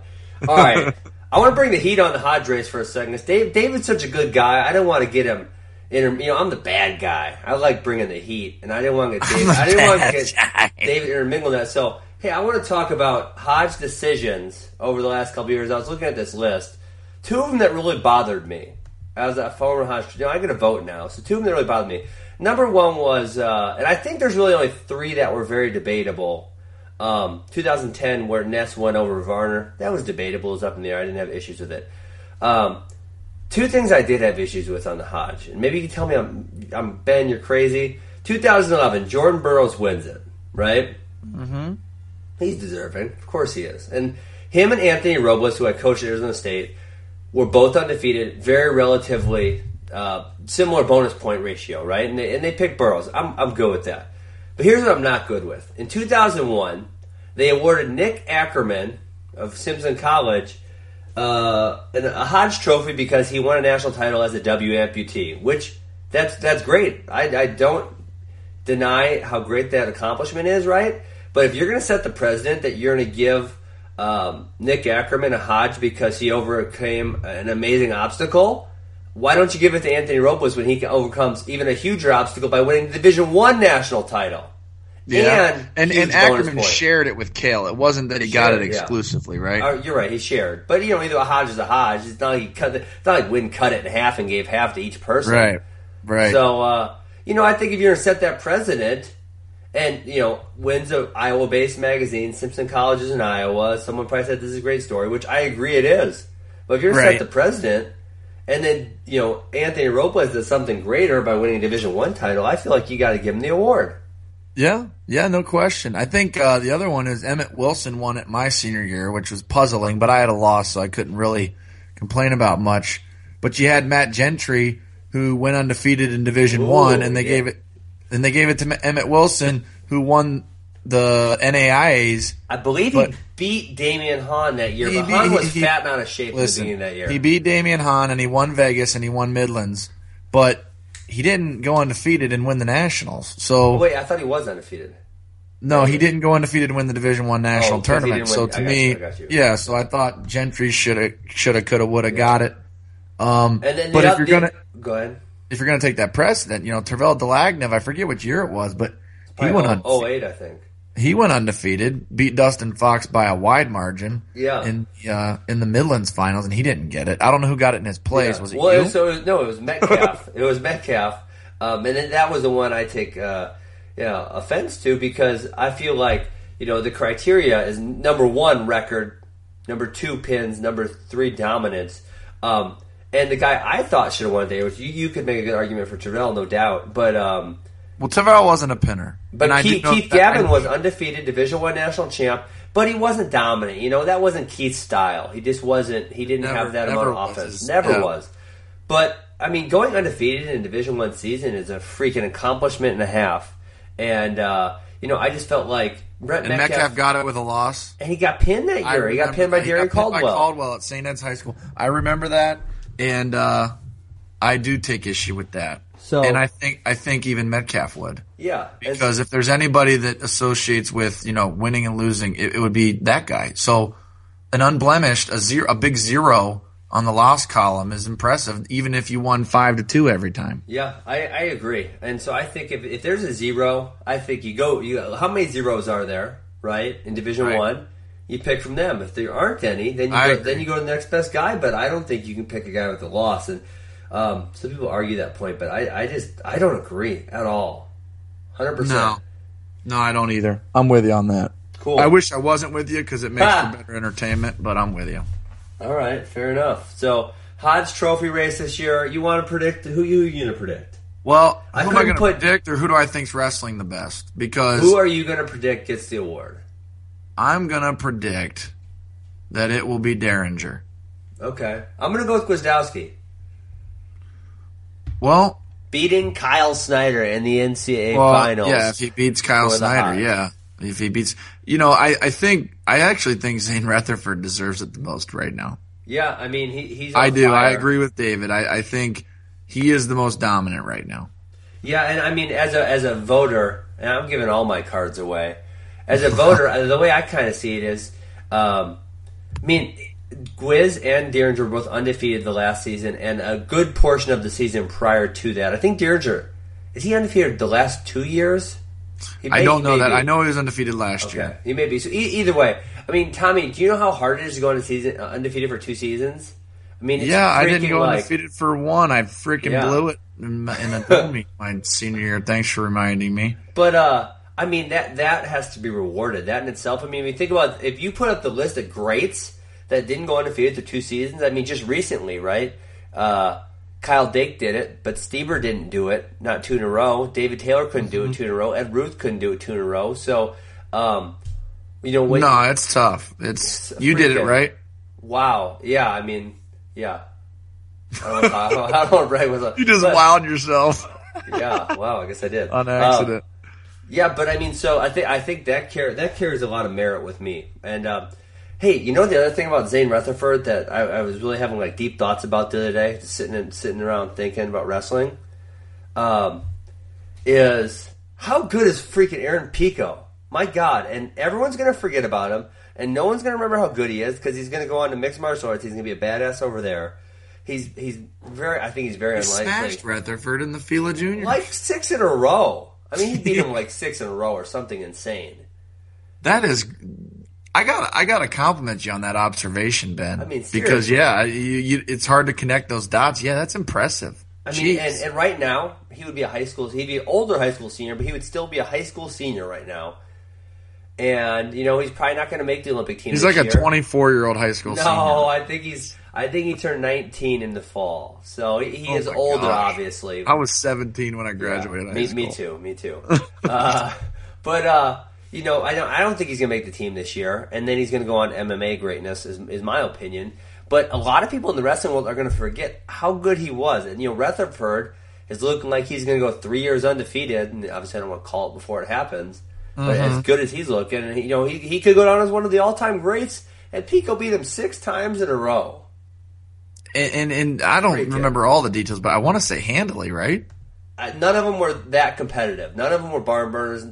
Speaker 2: All right, I want to bring the heat on the Hodge race for a second. Dave, David's such a good guy. I don't want to get him inter, you know, I'm the bad guy. I like bringing the heat, and I didn't want to get David. I didn't want to get guy. David intermingled that. So, hey, I want to talk about Hodge decisions over the last couple years. I was looking at this list. Two of them that really bothered me as a former Hodge. You know, I'm going to vote now. So, two of them that really bothered me. Number one was, uh, and I think there's really only three that were very debatable. Um, 2010, where Ness went over Varner, that was debatable. It was up in the air. I didn't have issues with it. Um, Two things I did have issues with on the Hodge, and maybe you can tell me I'm, I'm Ben, you're crazy. 2011, Jordan Burroughs wins it, right?
Speaker 3: Mm-hmm.
Speaker 2: He's deserving, of course he is. And him and Anthony Robles, who I coached at Arizona State, were both undefeated, very relatively uh, similar bonus point ratio, right? And they, and they picked Burroughs. I'm, I'm good with that. But here's what I'm not good with. In 2001, they awarded Nick Ackerman of Simpson College uh, a Hodge Trophy because he won a national title as a W amputee, which that's that's great. I, I don't deny how great that accomplishment is, right? But if you're going to set the precedent that you're going to give um, Nick Ackerman a Hodge because he overcame an amazing obstacle, why don't you give it to Anthony Robles when he overcomes even a huger obstacle by winning the Division One national title?
Speaker 3: Yeah, and and, and Ackerman shared it with Cael. It wasn't that he shared, got it exclusively, yeah. right?
Speaker 2: Uh, you're right. He shared, but you know, either a Hodge is a Hodge. It's not like he cut. The, it's not like Win cut it in half and gave half to each person.
Speaker 3: Right. Right.
Speaker 2: So uh, you know, I think if you're going to set that precedent, and you know, wins a Iowa-based magazine, Simpson College is in Iowa. Someone probably said this is a great story, which I agree it is. But if you're right. to set the precedent, and then you know Anthony Robles does something greater by winning a Division One title, I feel like you got to give him the award.
Speaker 3: Yeah, yeah, no question. I think uh, the other one is Emmett Willson won it my senior year, which was puzzling, but I had a loss, so I couldn't really complain about much. But you had Matt Gentry, who went undefeated in Division Ooh, One, and they yeah. gave it, and they gave it to Emmett Willson, who won the NAIAs.
Speaker 2: I believe he beat Damion Hahn that year, but Hahn was he, fat and out of shape listen, in the beginning that year.
Speaker 3: He beat Damion Hahn and he won Vegas and he won Midlands, but he didn't go undefeated and win the Nationals. So
Speaker 2: oh, wait, I thought he was undefeated.
Speaker 3: No, he didn't go undefeated and win the Division One national oh, tournament. So to me, you, yeah. So I thought Gentry should have, should have, could have, would have yeah. got it. Um, and then but if you're gonna
Speaker 2: go ahead,
Speaker 3: if you're gonna take that precedent, you know, Tervel Dlagnev, I forget what year it was, but
Speaker 2: he went on. Oh eight, I think.
Speaker 3: He went undefeated, beat Dustin Fox by a wide margin.
Speaker 2: Yeah.
Speaker 3: In uh, in the Midlands finals, and he didn't get it. I don't know who got it in his place. Yeah. Was it
Speaker 2: well,
Speaker 3: you?
Speaker 2: It was, so it was, no, it was Metcalf. it was Metcalf, um, and then that was the one I take uh, yeah offense to because I feel like you know the criteria is number one record, number two pins, number three dominance. Um, and the guy I thought should have won today, which you, you could make a good argument for Tervel, no doubt. But um,
Speaker 3: well, Tervel wasn't a pinner.
Speaker 2: But Keith, Keith Gavin was undefeated Division One national champ, but he wasn't dominant. You know that wasn't Keith's style. He just wasn't. He didn't never, have that amount of offense. Never yeah. was. But I mean, going undefeated in Division One season is a freaking accomplishment and a half. And uh, you know, I just felt like
Speaker 3: Brett and Metcalf, Metcalf, got it with a loss,
Speaker 2: and he got pinned that year. he got pinned by Darrion Caldwell. By
Speaker 3: Caldwell at St. Ed's High School. I remember that and uh, I do take issue with that. So, and I think I think even Metcalf would.
Speaker 2: Yeah,
Speaker 3: because if there's anybody that associates with you know winning and losing, it, it, would be that guy. So an unblemished, a zero, a big zero on the loss column is impressive, even if you won five to two every time.
Speaker 2: Yeah, I, I agree. And so I think if, if there's a zero, I think you go. You how many zeros are there? Right in Division right. One you pick from them. If there aren't any, then you go, then you go to the next best guy. But I don't think you can pick a guy with a loss. And um, some people argue that point, but I, I just I don't agree at all. Hundred percent.
Speaker 3: No, no, I don't either. I'm with you on that.
Speaker 2: Cool.
Speaker 3: I wish I wasn't with you because it makes for better entertainment, but I'm with you.
Speaker 2: All right, fair enough. So Hodge Trophy race this year. You want to predict who you you going to predict?
Speaker 3: Well, who I am I going to predict, or who do I think's wrestling the best? Because
Speaker 2: who are you going to predict gets the award?
Speaker 3: I'm going to predict that it will be Dieringer.
Speaker 2: Okay. I'm going to go with Gwiazdowski.
Speaker 3: Well,
Speaker 2: beating Kyle Snyder in the NCAA well, finals.
Speaker 3: Yeah, if he beats Kyle Snyder, yeah. If he beats, you know, I, I think, I actually think Zain Retherford deserves it the most right now.
Speaker 2: Yeah, I mean, he, he's.
Speaker 3: I do. Fire. I agree with David. I, I think he is the most dominant right now.
Speaker 2: Yeah, and I mean, as a as a voter, and I'm giving all my cards away as a voter, the way I kind of see it is, um, I mean, Gwiz and Dieringer were both undefeated the last season, and a good portion of the season prior to that. I think Dieringer is he undefeated the last two years?
Speaker 3: May, I don't know that. Be. I know he was undefeated last okay. year.
Speaker 2: He may be. So e- either way, I mean, Tommy, do you know how hard it is to go into season uh, undefeated for two seasons? I mean,
Speaker 3: yeah, I didn't go like, undefeated for one. I freaking yeah. blew it in, in a my senior year. Thanks for reminding me.
Speaker 2: But uh, I mean that that has to be rewarded. That in itself. I mean, if you think about if you put up the list of greats that didn't go undefeated through two seasons. I mean, just recently, right? Uh, Kyle Dake did it, but Stieber didn't do it. Not two in a row. David Taylor couldn't mm-hmm. do it mm-hmm. two in a row. Ed Ruth couldn't do it two in a row. So, um, you know, when,
Speaker 3: no, it's tough. It's, it's you did it right.
Speaker 2: Wow. Yeah. I mean, yeah. I don't know. I don't, I don't right with a,
Speaker 3: You just but, wowed yourself.
Speaker 2: yeah. Wow. I guess I did
Speaker 3: on accident.
Speaker 2: Um, yeah, but I mean, so I think I think that car- that carries a lot of merit with me. And um, hey, you know the other thing about Zain Retherford that I, I, was really having like deep thoughts about the other day, sitting and sitting around thinking about wrestling, um, is how good is freaking Aaron Pico? My God! And everyone's gonna forget about him, and no one's gonna remember how good he is because he's gonna go on to mixed martial arts. He's gonna be a badass over there. He's he's very. I think he's very he unlikely.
Speaker 3: Smashed Retherford in the Fila Junior,
Speaker 2: like six in a row. I mean, he beat him like six in a row or something insane.
Speaker 3: That is, I got I got to compliment you on that observation, Ben.
Speaker 2: I mean,
Speaker 3: seriously. because yeah, you, you, it's hard to connect those dots. Yeah, that's impressive.
Speaker 2: I mean, and, and, right now he would be a high school. He'd be an older high school senior, but he would still be a high school senior right now. And you know, he's probably not going to make the Olympic team.
Speaker 3: He's like
Speaker 2: year.
Speaker 3: a 24 year old high school.
Speaker 2: No,
Speaker 3: senior.
Speaker 2: I think he's I think he turned 19 in the fall, so he, he oh is older, gosh. obviously.
Speaker 3: I was 17 when I graduated.
Speaker 2: Yeah, me, me, too. Me too. uh, but uh, you know, I don't. I don't think he's going to make the team this year, and then he's going to go on MMA greatness, is, is my opinion. But a lot of people in the wrestling world are going to forget how good he was, and you know, Retherford is looking like he's going to go three years undefeated. And obviously, I don't want to call it before it happens. But mm-hmm. as good as he's looking, and you know, he, he could go down as one of the all time greats. And Pico beat him six times in a row.
Speaker 3: And and, and I don't Great remember kid. all the details, but I want to say handily, right?
Speaker 2: Uh, none of them were that competitive. None of them were barn burners.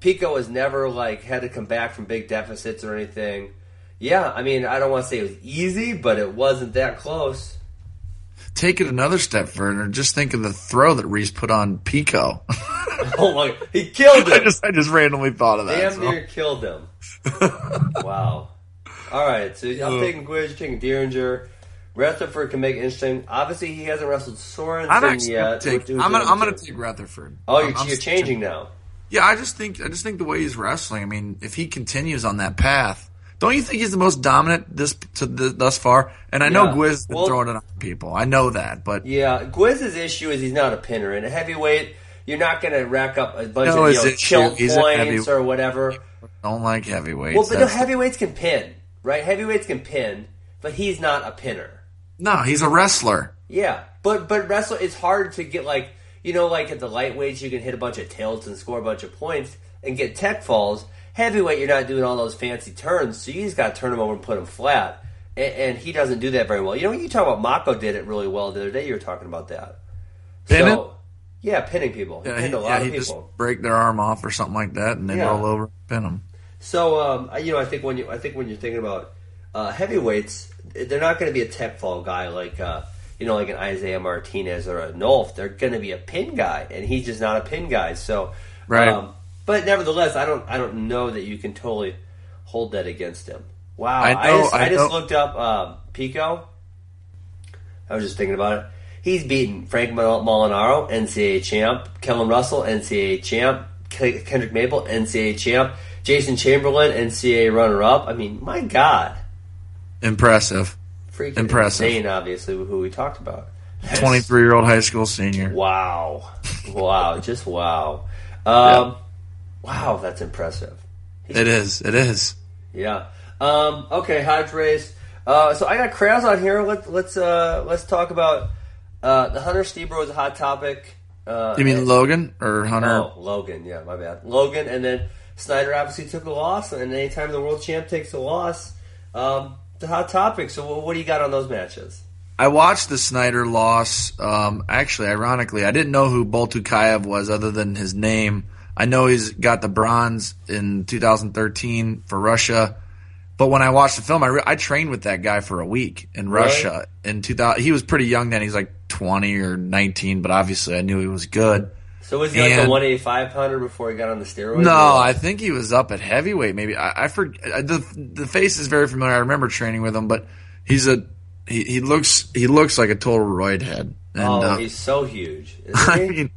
Speaker 2: Pico has never like had to come back from big deficits or anything. Yeah, I mean, I don't want to say it was easy, but it wasn't that close.
Speaker 3: Take it another step further. Just think of the throw that Reese put on Pico.
Speaker 2: oh my! He killed him.
Speaker 3: I just, I just randomly thought of that.
Speaker 2: Damn so. near killed him. wow. All right, so I'm taking Gwiz, taking Dieringer. Retherford can make it interesting. Obviously, he hasn't wrestled Sorensen yet.
Speaker 3: Take, I'm gonna, I'm gonna take Retherford.
Speaker 2: Oh, you're, I'm, you're changing now.
Speaker 3: Yeah, I just think I just think the way he's wrestling. I mean, if he continues on that path, don't you think he's the most dominant this to the, thus far? And I know yeah. Gwiz has been well, throwing it on people. I know that, but
Speaker 2: yeah, Gwiz's issue is he's not a pinner. In a heavyweight, you're not going to rack up a bunch no, of you know, chill points or whatever.
Speaker 3: Don't like heavyweights.
Speaker 2: Well, but no, heavyweights can pin, right? Heavyweights can pin, but he's not a pinner.
Speaker 3: No, he's a wrestler.
Speaker 2: Yeah, but but wrestler, it's hard to get like you know, like at the lightweights, you can hit a bunch of tilts and score a bunch of points and get tech falls. Heavyweight, you're not doing all those fancy turns, so you just got to turn him over and put him flat. And, and, he doesn't do that very well. You know, you talk about Mako did it really well the other day. You were talking about that.
Speaker 3: Pinning? So,
Speaker 2: yeah, pinning people. He yeah, pinned a lot yeah, of people.
Speaker 3: break their arm off or something like that, and then yeah. roll over, pin them.
Speaker 2: So, um, you know, I think when you, I think when you're thinking about uh, heavyweights, they're not going to be a tech fall guy like. Uh, you know, like an Isaiah Martinez or a Nolf, they're going to be a pin guy, and he's just not a pin guy. So,
Speaker 3: right. Um,
Speaker 2: but nevertheless, I don't, I don't know that you can totally hold that against him. Wow, I, know, I just, I, I just looked up uh, Pico. I was just thinking about it. He's beaten Frank Molinaro, NCAA champ, Kellen Russell, NCAA champ, Kendrick Maple, NCAA champ, Jason Chamberlain, NCAA runner-up. I mean, my God,
Speaker 3: impressive
Speaker 2: freaking
Speaker 3: impressive.
Speaker 2: insane. Obviously, who we talked about.
Speaker 3: Twenty-three year old high school senior.
Speaker 2: Wow, wow, just wow. Um, yeah. Wow, that's impressive.
Speaker 3: He's, it is. It is.
Speaker 2: Yeah. Um, okay, Hodge race. Uh, so I got Kraz on here. Let, let's uh, let's talk about uh, the Hunter Stieber is a hot topic. Uh,
Speaker 3: you mean and, Logan or Hunter?
Speaker 2: Oh, Logan. Yeah, my bad. Logan, and then Snyder obviously took a loss, and anytime the world champ takes a loss, um, the hot topic. So, what do you got on those matches?
Speaker 3: I watched the Snyder loss. Um, actually, ironically, I didn't know who Boltukayev was other than his name. I know he's got the bronze in 2013 for Russia. But when I watched the film, I, re- I trained with that guy for a week in Russia in 2000. He was pretty young then. He's like 20 or 19, but obviously I knew he was good.
Speaker 2: So was he and, like a 185 pounder before he got on the steroids?
Speaker 3: No, I think he was up at heavyweight. Maybe I, I forget. The the face is very familiar. I remember training with him, but he's a he, he looks he looks like a total roid head.
Speaker 2: And, oh, uh, he's so huge. I mean,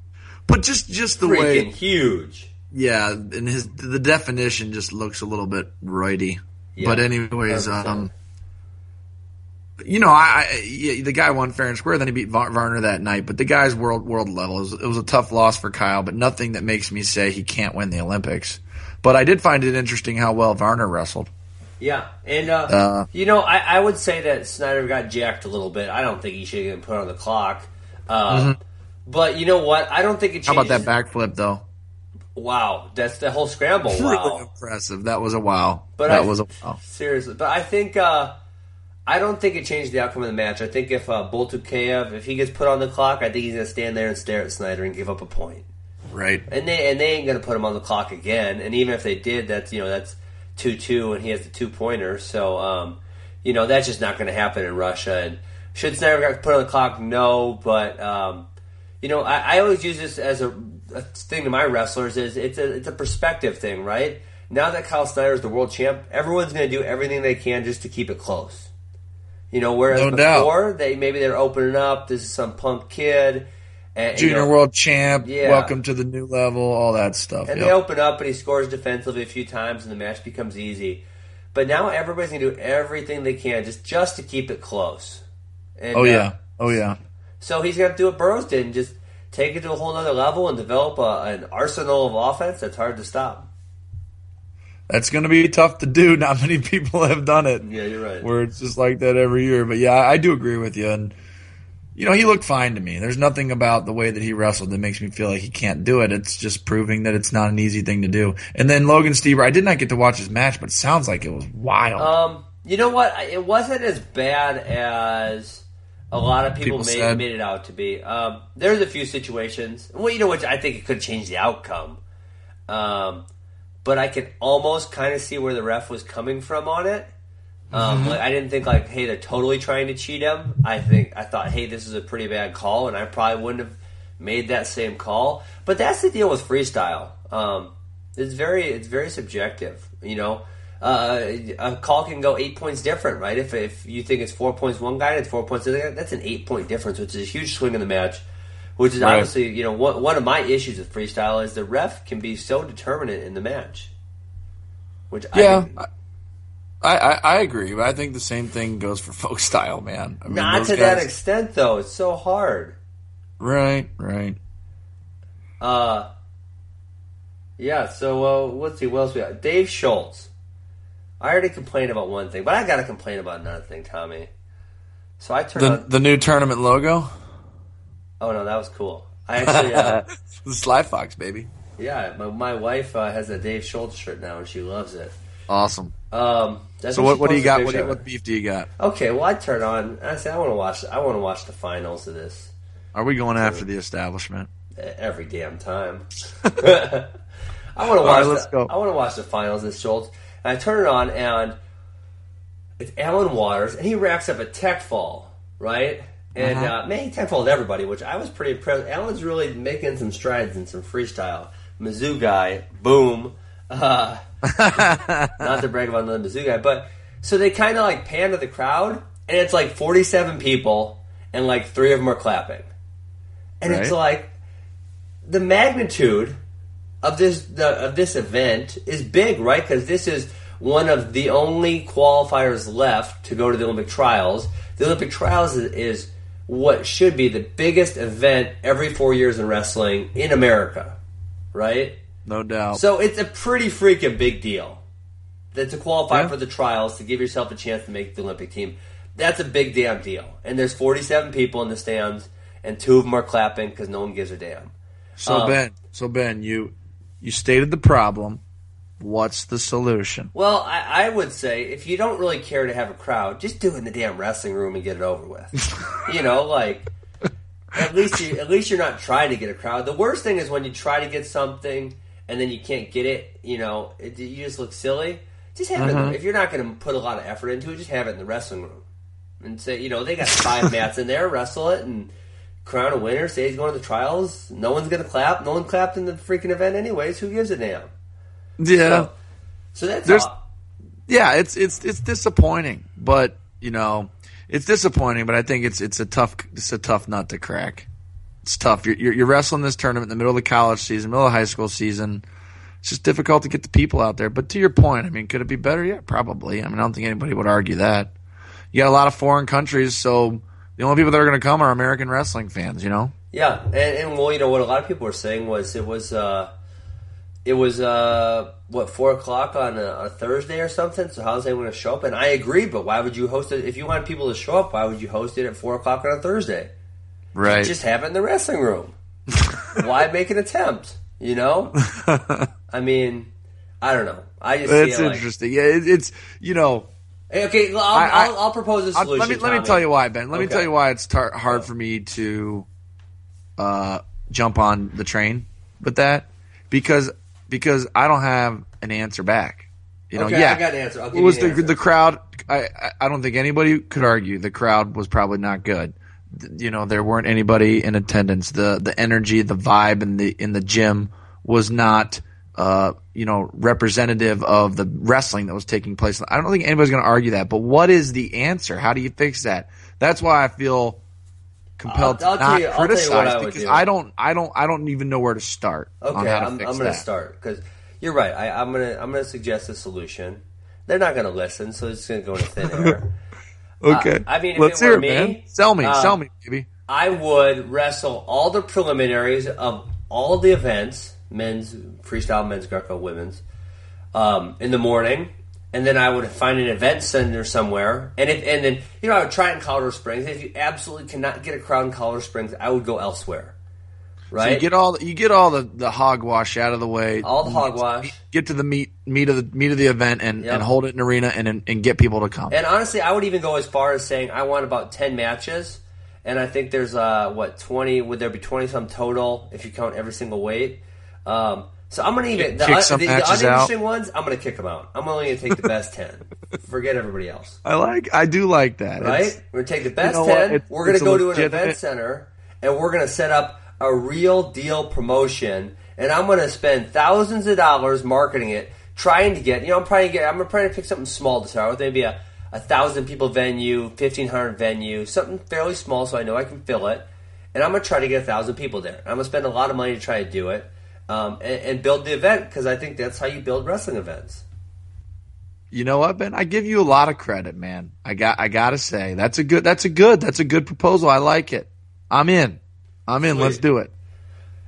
Speaker 3: but just just the
Speaker 2: Freaking
Speaker 3: way
Speaker 2: huge.
Speaker 3: Yeah, and his the definition just looks a little bit roidy. Yeah, but anyways, 100%. um, you know, I, I the guy won fair and square. Then he beat Varner that night. But the guy's world world level. It was, it was, a tough loss for Kyle, but nothing that makes me say he can't win the Olympics. But I did find it interesting how well Varner wrestled.
Speaker 2: Yeah, and uh, uh, you know, I, I, would say that Snyder got jacked a little bit. I don't think he should have been put on the clock. Uh, mm-hmm. But you know what? I don't think it. Changes.
Speaker 3: How about that backflip though?
Speaker 2: Wow, that's the whole scramble. Wow,
Speaker 3: really impressive. That was a wow. But that
Speaker 2: I,
Speaker 3: was a wow.
Speaker 2: Seriously, but I think uh, I don't think it changed the outcome of the match. I think if uh, Boltukayev, if he gets put on the clock, I think he's gonna stand there and stare at Snyder and give up a point.
Speaker 3: Right.
Speaker 2: And they and they ain't gonna put him on the clock again. And even if they did, that's you know that's two two, and he has the two pointer. So um, you know that's just not gonna happen in Russia. And should Snyder get put on the clock? No, but um, you know I, I always use this as a, a thing to my wrestlers is it's a it's a perspective thing, right? Now that Kyle Snyder is the world champ, everyone's going to do everything they can just to keep it close. You know, whereas no before doubt. they maybe they're opening up. This is some punk kid,
Speaker 3: and, junior you know, world champ. Yeah. welcome to the new level. All that stuff.
Speaker 2: And yep. they open up, and he scores defensively a few times, and the match becomes easy. But now everybody's gonna do everything they can just just to keep it close.
Speaker 3: And, oh yeah, uh, oh yeah.
Speaker 2: So he's gonna do what Burroughs did and just take it to a whole other level and develop a, an arsenal of offense that's hard to stop
Speaker 3: that's going to be tough to do. Not many people have done it.
Speaker 2: Yeah, you're right.
Speaker 3: Where it's just like that every year. But yeah, I do agree with you. And you know, he looked fine to me. There's nothing about the way that he wrestled that makes me feel like he can't do it. It's just proving that it's not an easy thing to do. And then Logan Stieber, I did not get to watch his match, but it sounds like it was wild.
Speaker 2: Um, you know what? It wasn't as bad as a lot of people, people made, made, it out to be. Um, there's a few situations. Well, you know what? I think it could change the outcome. Um, but I could almost kind of see where the ref was coming from on it. Um, mm-hmm. like, I didn't think like, hey, they're totally trying to cheat him. I think I thought, hey, this is a pretty bad call, and I probably wouldn't have made that same call. But that's the deal with freestyle. Um, it's very it's very subjective. You know, uh, a call can go eight points different, right? If if you think it's four points one guy, it's four points the. That's an eight point difference, which is a huge swing in the match. Which is right. obviously, you know, one, one of my issues with freestyle is the ref can be so determinate in the match.
Speaker 3: Which yeah. I, I, I, I, agree, but I think the same thing goes for folk style, man. I
Speaker 2: mean, Not to guys... that extent, though. It's so hard.
Speaker 3: Right, right.
Speaker 2: Uh, yeah. So uh, let's see what else we got. Dave Schultz. I already complained about one thing, but I got to complain about another thing, Tommy. So I turned
Speaker 3: the,
Speaker 2: on...
Speaker 3: the new tournament logo.
Speaker 2: Oh no, that was cool. I actually uh,
Speaker 3: the Sly Fox baby.
Speaker 2: Yeah, my, my wife uh, has a Dave Schultz shirt now, and she loves it.
Speaker 3: Awesome.
Speaker 2: Um,
Speaker 3: so what, what do you got? What, what, beef do you got?
Speaker 2: Okay, well I turn on. I say I want to watch. I want to watch the finals of this.
Speaker 3: Are we going after the establishment?
Speaker 2: Every damn time. I want to watch. Right, the, I want to watch the finals of this Schultz. And I turn it on, and it's Alan Waters, and he racks up a tech fall, right? And uh-huh. uh, tech everybody, which I was pretty impressed. Alan's really making some strides in some freestyle. Mizzou guy, boom. Uh, not to brag about another Mizzou guy, but so they kind of like pan to the crowd, and it's like 47 people, and like three of them are clapping, and right. it's like the magnitude of this the, of this event is big, right? Because this is one of the only qualifiers left to go to the Olympic trials. The Olympic trials is, is what should be the biggest event every four years in wrestling in America, right?
Speaker 3: No doubt.
Speaker 2: So it's a pretty freaking big deal that to qualify yeah. for the trials to give yourself a chance to make the Olympic team. That's a big damn deal. And there's 47 people in the stands, and two of them are clapping because no one gives a damn.
Speaker 3: So um, Ben, so Ben, you you stated the problem. What's the solution?
Speaker 2: Well, I, I, would say if you don't really care to have a crowd, just do it in the damn wrestling room and get it over with. you know, like at least you at least you're not trying to get a crowd. The worst thing is when you try to get something and then you can't get it, you know, it, you just look silly. Just have uh-huh. it. If you're not going to put a lot of effort into it, just have it in the wrestling room and say, you know, they got five mats in there, wrestle it, and crown a winner. Say he's going to the trials. No one's going to clap. No one clapped in the freaking event, anyways. Who gives a damn?
Speaker 3: Yeah.
Speaker 2: So, so that's There's, all.
Speaker 3: yeah. It's it's it's disappointing, but you know, it's disappointing. But I think it's it's a tough it's a tough nut to crack it's tough. You're, you're, you're wrestling this tournament in the middle of the college season, middle of high school season. It's just difficult to get the people out there. But to your point, I mean, could it be better? Yeah, probably. I mean, I don't think anybody would argue that. You got a lot of foreign countries, so the only people that are going to come are American wrestling fans. You know.
Speaker 2: Yeah, and, and well, you know what a lot of people were saying was it was uh, it was uh, what four o'clock on a, a, Thursday or something. So how's anyone going to show up? And I agree, but why would you host it if you want people to show up? Why would you host it at four o'clock on a Thursday?
Speaker 3: Right.
Speaker 2: Just have it in the wrestling room. Why make an attempt? You know? I mean, I don't know. I just
Speaker 3: It's interesting. Yeah, it, it's you know.
Speaker 2: Okay, I'll, I, I, I'll, I'll propose a solution.
Speaker 3: let me let me tell you why, Ben. Let okay. me tell you why it's tar- hard for me to uh, jump on the train with that because because I don't have an answer back. You know,
Speaker 2: okay,
Speaker 3: yeah,
Speaker 2: I got an answer.
Speaker 3: it was the answer. the crowd. I I don't think anybody could argue the crowd was probably not good you know there weren't anybody in attendance. The the energy, the vibe in the in the gym was not uh, you know representative of the wrestling that was taking place. I don't think anybody's going to argue that. But what is the answer? How do you fix that? That's why I feel compelled I'll, I'll to not criticize I because do. I don't I don't I don't even know where to start.
Speaker 2: Okay, I'm, I'm going to start because you're right. I, I'm gonna I'm gonna suggest a solution. They're not going to listen, so it's going to go into thin air.
Speaker 3: Okay. Uh,
Speaker 2: I mean,
Speaker 3: let's hear it, me, man. Sell me, uh, sell me, baby.
Speaker 2: I would wrestle all the preliminaries of all the events, men's freestyle, men's Greco, women's, um, in the morning, and then I would find an event center somewhere, and if and then you know I would try it in Colorado Springs. If you absolutely cannot get a crowd in Colorado Springs, I would go elsewhere. Right? So
Speaker 3: you get all you get all the, the hogwash out of the way.
Speaker 2: All the hogwash.
Speaker 3: Get, get to the meat meat of the meat of the event and, yep. and hold it in arena and and get people to come.
Speaker 2: And honestly, I would even go as far as saying I want about ten matches, and I think there's uh what twenty would there be twenty some total if you count every single weight. Um, so I'm gonna even the, the, the uninteresting out. ones. I'm gonna kick them out. I'm only gonna take the best ten. Forget everybody else.
Speaker 3: I like. I do like that.
Speaker 2: Right? It's, we're gonna take the best you know ten. we're gonna go to an event center and we're gonna set up a real deal promotion. And I'm gonna spend thousands of dollars marketing it, trying to get. You know, I'm to get. I'm trying to pick something small to start with. Maybe a a thousand people venue, fifteen hundred venue, something fairly small, so I know I can fill it. And I'm gonna try to get a thousand people there. I'm gonna spend a lot of money to try to do it um, and, and build the event because I think that's how you build wrestling events.
Speaker 3: You know what, Ben? I give you a lot of credit, man. I got I gotta say that's a good that's a good that's a good proposal. I like it. I'm in. I'm in. Sweet. Let's do it.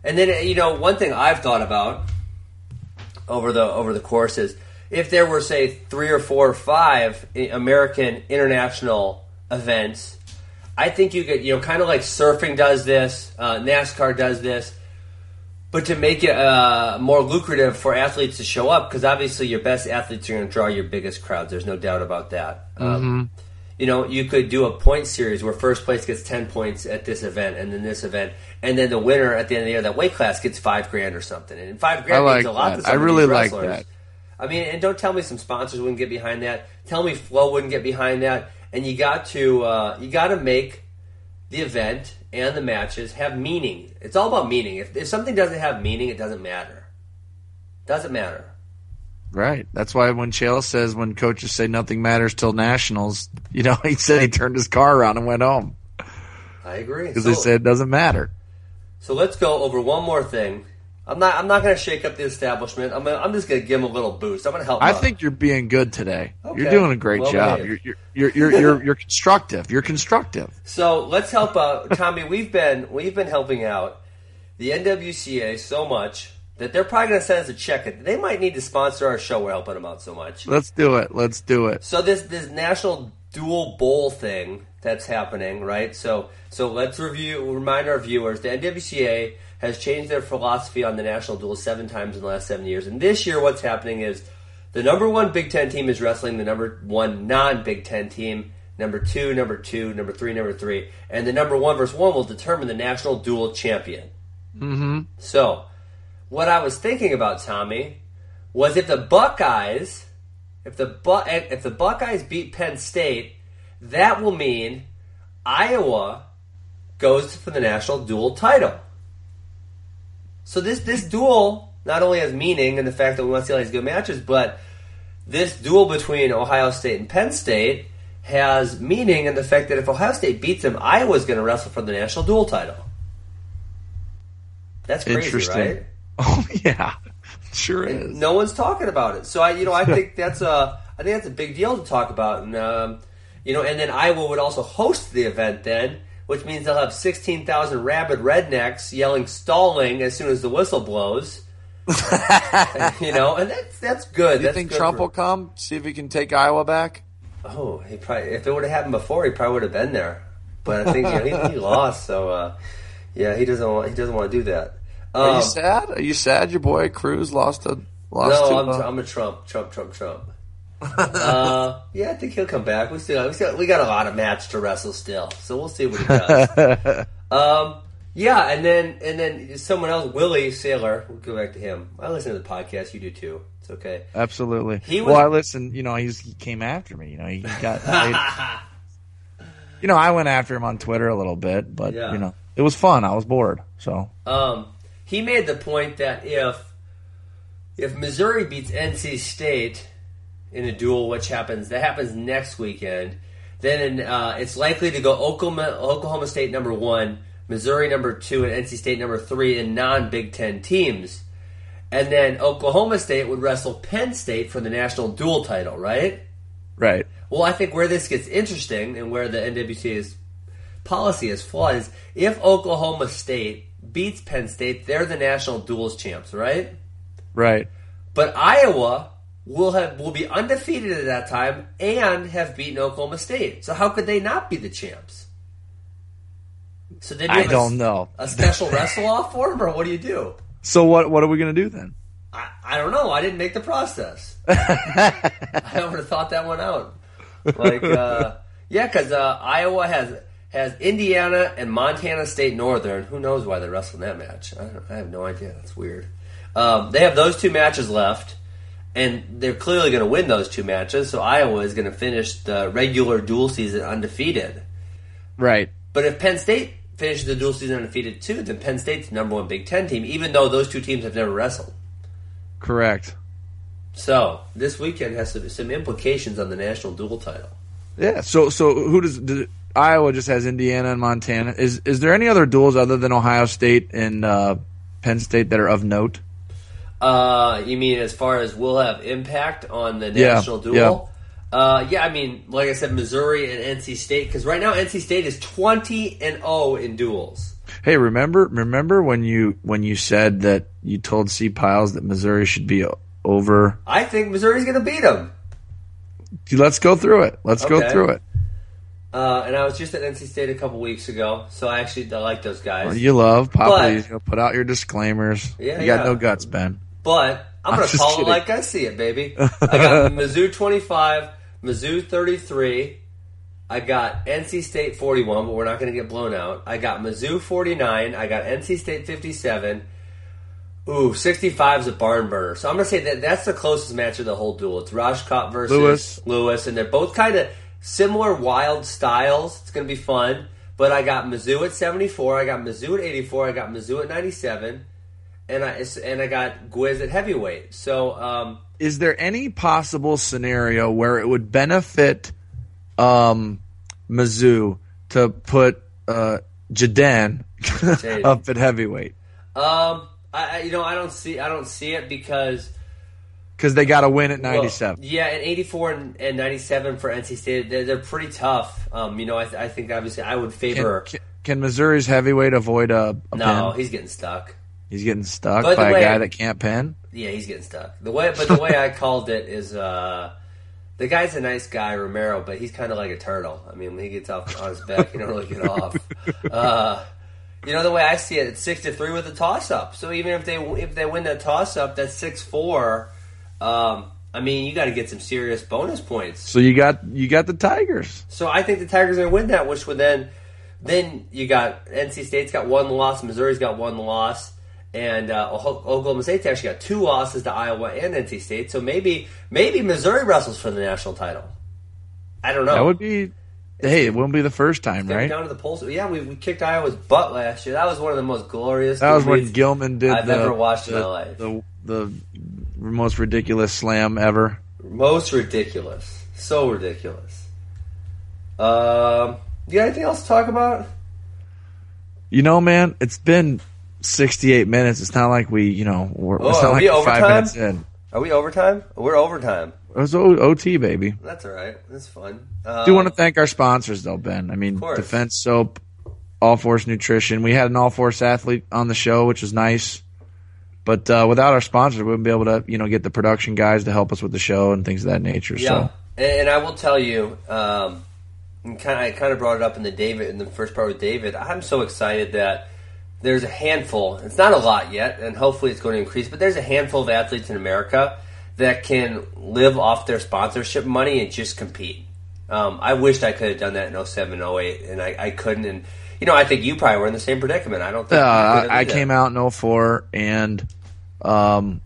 Speaker 2: And then you know one thing I've thought about over the over the course is if there were say three or four or five American international events, I think you could you know kind of like surfing does this, uh, NASCAR does this but to make it uh, more lucrative for athletes to show up, because obviously your best athletes are going to draw your biggest crowds. There's no doubt about that. Um, mm-hmm. Um, you know, you could do a point series where first place gets 10 points at this event and then this event, and then the winner at the end of the year, that weight class gets five grand or something. And five grand like means a lot that. to some I really like that. I mean, and don't tell me some sponsors wouldn't get behind that. Tell me Flow wouldn't get behind that. And you got to uh, you got to make the event and the matches have meaning. It's all about meaning. If, if something doesn't have meaning, it doesn't matter. Doesn't matter.
Speaker 3: Right. That's why when Cael says when coaches say nothing matters till nationals, you know, he said he turned his car around and went home.
Speaker 2: I agree.
Speaker 3: Because so, they said it doesn't matter.
Speaker 2: So let's go over one more thing I'm not. I'm not going to shake up the establishment. I'm. Gonna, I'm just going to give them a little boost. I'm going to help.
Speaker 3: I think you're being good today. Okay. You're doing a great well job. You're, you're, you're, you're, you're, you're constructive. You're constructive.
Speaker 2: So let's help out, Tommy. We've been we've been helping out the NWCA so much that they're probably going to send us a check. They might need to sponsor our show. We're helping them out so much.
Speaker 3: Let's do it. Let's do it.
Speaker 2: So this this national dual bowl thing that's happening, right? So so let's review. Remind our viewers the NWCA has changed their philosophy on the national duel seven times in the last seven years. And this year, what's happening is the number one Big Ten team is wrestling the number one non Big Ten team, number two, number two, number three, number three, and the number one versus one will determine the national dual champion.
Speaker 3: Mm-hmm.
Speaker 2: So, what I was thinking about, Tommy, was if the Buckeyes, if the Bu- if the Buckeyes beat Penn State, that will mean Iowa goes for the national dual title. So this this duel not only has meaning in the fact that we want to see all these good matches, but this duel between Ohio State and Penn State has meaning in the fact that if Ohio State beats them, Iowa's going to wrestle for the national dual title. That's crazy, right?
Speaker 3: Oh yeah, sure and
Speaker 2: is. No one's talking about it, so I, you know, I think that's a, I think that's a big deal to talk about, and um, you know, and then Iowa would also host the event then, which means they'll have 16,000 rabid rednecks yelling stalling as soon as the whistle blows. you know, and that's that's good.
Speaker 3: Do you
Speaker 2: that's
Speaker 3: think Trump
Speaker 2: for...
Speaker 3: will come see if he can take Iowa back?
Speaker 2: Oh, he probably if it would have happened before, he probably would have been there. But I think you know, he, he, lost, so uh, yeah, he doesn't want he doesn't want to do that.
Speaker 3: Um, Are you um, sad? Are you sad? Your boy Cruz lost a lost.
Speaker 2: No,
Speaker 3: to,
Speaker 2: I'm, uh... I'm a Trump, Trump, Trump, Trump. Uh, yeah, I think he'll come back. We still we, still, we got a lot of match to wrestle still, so we'll see what he does. um, yeah, and then and then someone else, Willie Saylor. We'll go back to him. I listen to the podcast. You do too. It's okay.
Speaker 3: Absolutely. He was, well, I listen. You know, he's, he came after me. You know, he got. you know, I went after him on Twitter a little bit, but yeah. you know, it was fun. I was bored, so.
Speaker 2: Um, he made the point that if if Missouri beats NC State in a duel, which happens that happens next weekend. Then uh, it's likely to go Oklahoma, Oklahoma State number one, Missouri number two, and NC State number three in non Big Ten teams. And then Oklahoma State would wrestle Penn State for the national dual title, right?
Speaker 3: Right.
Speaker 2: Well, I think where this gets interesting and where the NWCA's policy is flawed is if Oklahoma State beats Penn State, they're the national duels champs, right?
Speaker 3: Right.
Speaker 2: But Iowa will have will be undefeated at that time and have beaten Oklahoma State. So how could they not be the champs? So then
Speaker 3: I don't a, know
Speaker 2: a special wrestle off for them, or what do you do?
Speaker 3: So what what are we gonna do then?
Speaker 2: I, I don't know. I didn't make the process. I would have thought that one out. Like, uh, yeah, because uh, Iowa has has Indiana and Montana State Northern. Who knows why they're wrestling that match? I, I have no idea. That's weird. Um, they have those two matches left, and they're clearly going to win those two matches. So Iowa is going to finish the regular dual season undefeated.
Speaker 3: Right.
Speaker 2: But if Penn State finishes the dual season undefeated too, then Penn State's the number one Big Ten team, even though those two teams have never wrestled.
Speaker 3: Correct.
Speaker 2: So this weekend has some, some implications on the national dual title.
Speaker 3: Yeah. So so who does, does Iowa just has Indiana and Montana? Is is there any other duels other than Ohio State and uh, Penn State that are of note?
Speaker 2: Uh, you mean as far as will have impact on the national yeah, duel? Yeah. Uh, yeah, I mean, like I said, Missouri and NC State, because right now NC State is twenty and zero oh in duels.
Speaker 3: Hey, remember remember when you when you said that you told C Piles that Missouri should be over?
Speaker 2: I think Missouri's going to beat them.
Speaker 3: Let's go through it. Let's okay. go through it.
Speaker 2: Uh, and I was just at NC State a couple weeks ago, so I actually I like those guys. Well,
Speaker 3: you love Papa. But, put out your disclaimers. Yeah, you got no guts, Ben.
Speaker 2: But I'm, I'm gonna call kidding. it like I see it, baby. I got Mizzou 25, Mizzou 33. I got NC State 41, but we're not going to get blown out. I got Mizzou 49. I got NC State 57. Ooh, 65 is a barn burner. So I'm going to say that that's the closest match of the whole duel. It's Rajkot versus Lewis, Lewis and they're both kind of similar wild styles. It's going to be fun. But I got Mizzou at 74. I got Mizzou at 84. I got Mizzou at 97 and I and I got Gwiz at heavyweight. So, um,
Speaker 3: is there any possible scenario where it would benefit um, Mizzou to put uh, J'den up at heavyweight?
Speaker 2: Um, I you know I don't see I don't see it because
Speaker 3: because they got to win at 97.
Speaker 2: Well, yeah, and 84 and, and 97 for NC State, they're, they're pretty tough. Um, you know, I, I, think obviously I would favor.
Speaker 3: Can, can, can Missouri's heavyweight avoid a, a
Speaker 2: no? Pin? He's getting stuck.
Speaker 3: He's getting stuck but by a guy I, that can't pen.
Speaker 2: Yeah, he's getting stuck. The way, but the way I called it is, uh, the guy's a nice guy, Romero, but he's kind of like a turtle. I mean, when he gets off on his back, he don't really get off. Uh, you know, the way I see it, it's six to three with a toss up. So even if they if they win that toss up, that's six four. Um, I mean, you got to get some serious bonus points.
Speaker 3: So you got you got the Tigers.
Speaker 2: So I think the Tigers are going to win that, which would then then you got NC State's got one loss, Missouri's got one loss and uh, Oklahoma State's actually got two losses to Iowa and NC State. So maybe maybe Missouri wrestles for the national title. I don't know.
Speaker 3: That would be. Hey, it wouldn't be the first time, right?
Speaker 2: Down to the polls. Yeah, we, we kicked Iowa's butt last year. That was one of the most glorious.
Speaker 3: That was when Gilman did.
Speaker 2: I've
Speaker 3: the,
Speaker 2: ever watched
Speaker 3: the,
Speaker 2: in my life.
Speaker 3: The, the most ridiculous slam ever.
Speaker 2: Most ridiculous. So ridiculous. Um, you got anything else to talk about?
Speaker 3: You know, man, it's been 68 minutes. It's not like we, you know, we're,
Speaker 2: oh,
Speaker 3: it's not like
Speaker 2: overtime?
Speaker 3: five minutes in.
Speaker 2: Are we overtime? We're overtime.
Speaker 3: It was o- OT, baby.
Speaker 2: That's all right. That's fun.
Speaker 3: Uh, do want to thank our sponsors, though, Ben. I mean, Defense Soap, All Force Nutrition. We had an All Force athlete on the show, which was nice. But uh, without our sponsors, we wouldn't be able to, you know, get the production guys to help us with the show and things of that nature.
Speaker 2: Yeah.
Speaker 3: So.
Speaker 2: And, I will tell you, um, kind of, I kind of brought it up in the David in the first part with David. I'm so excited that there's a handful. It's not a lot yet, and hopefully it's going to increase. But there's a handful of athletes in America that can live off their sponsorship money and just compete. Um, I wished I could have done that in 07, 08, and I, I couldn't. And you know, I think you probably were in the same predicament. I don't think.
Speaker 3: Uh, I came out in 04, and um,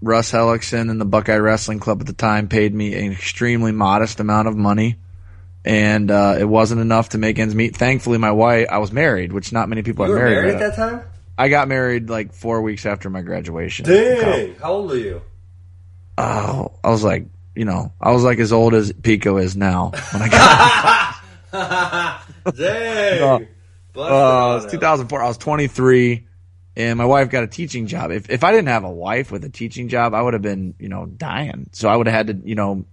Speaker 3: Russ Hellickson and the Buckeye Wrestling Club at the time paid me an extremely modest amount of money and uh, it wasn't enough to make ends meet. Thankfully, my wife, I was married, which not many people
Speaker 2: you
Speaker 3: are married.
Speaker 2: married at that time.
Speaker 3: I got married like four weeks after my graduation.
Speaker 2: Dang! How old are you?
Speaker 3: Oh, I was like, you know, I was like as old as Pico is now when I
Speaker 2: got. Dang!
Speaker 3: Uh, uh, it was 2004. I was 23, and my wife got a teaching job. If if I didn't have a wife with a teaching job, I would have been, you know, dying. So I would have had to, you know,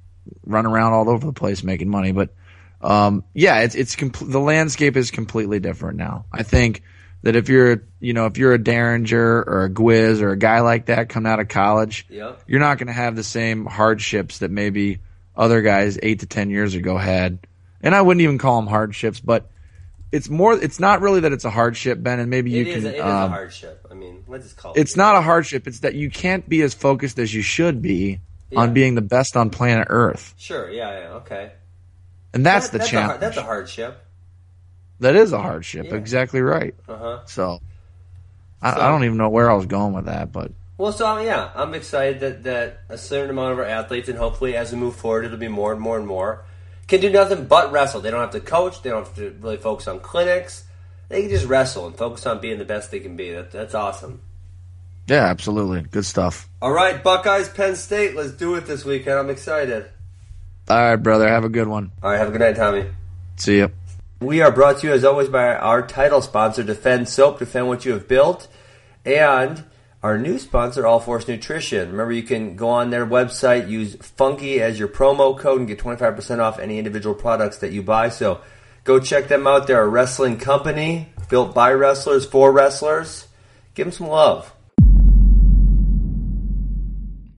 Speaker 3: run around all over the place making money. But um, yeah, it's it's compl- the landscape is completely different now. I think that if you're, you know, if you're a Dieringer or a Gwiz or a guy like that coming out of college,
Speaker 2: yep.
Speaker 3: you're not going to have the same hardships that maybe other guys eight to ten years ago had. And I wouldn't even call them hardships, but it's more. It's not really that it's a hardship, Ben, and maybe you
Speaker 2: it
Speaker 3: can.
Speaker 2: Is, it
Speaker 3: um,
Speaker 2: is a hardship. I mean, let's just call it.
Speaker 3: It's not a hardship. It's that you can't be as focused as you should be yeah. on being the best on planet Earth.
Speaker 2: Sure. Yeah. Yeah. Okay.
Speaker 3: And that's
Speaker 2: that,
Speaker 3: the
Speaker 2: that's
Speaker 3: challenge.
Speaker 2: A, that's a hardship.
Speaker 3: That is a hardship.
Speaker 2: Yeah.
Speaker 3: Exactly right.
Speaker 2: Uh-huh.
Speaker 3: So, I, so, I don't even know where I was going with that, but.
Speaker 2: Well, so yeah, I'm excited that, that a certain amount of our athletes, and hopefully as we move forward, it'll be more and more and more, can do nothing but wrestle. They don't have to coach. They don't have to really focus on clinics. They can just wrestle and focus on being the best they can be. That, that's awesome.
Speaker 3: Yeah, absolutely. Good stuff.
Speaker 2: All right, Buckeyes, Penn State. Let's do it this weekend. I'm excited.
Speaker 3: All right, brother. Have a good one.
Speaker 2: All right, have a good night, Tommy.
Speaker 3: See you.
Speaker 2: We are brought to you, as always, by our title sponsor, Defense Soap. Defend what you have built. And our new sponsor, All Force Nutrition. Remember, you can go on their website, use Funky as your promo code, and get 25% off any individual products that you buy. So go check them out. They're a wrestling company built by wrestlers for wrestlers. Give them some love.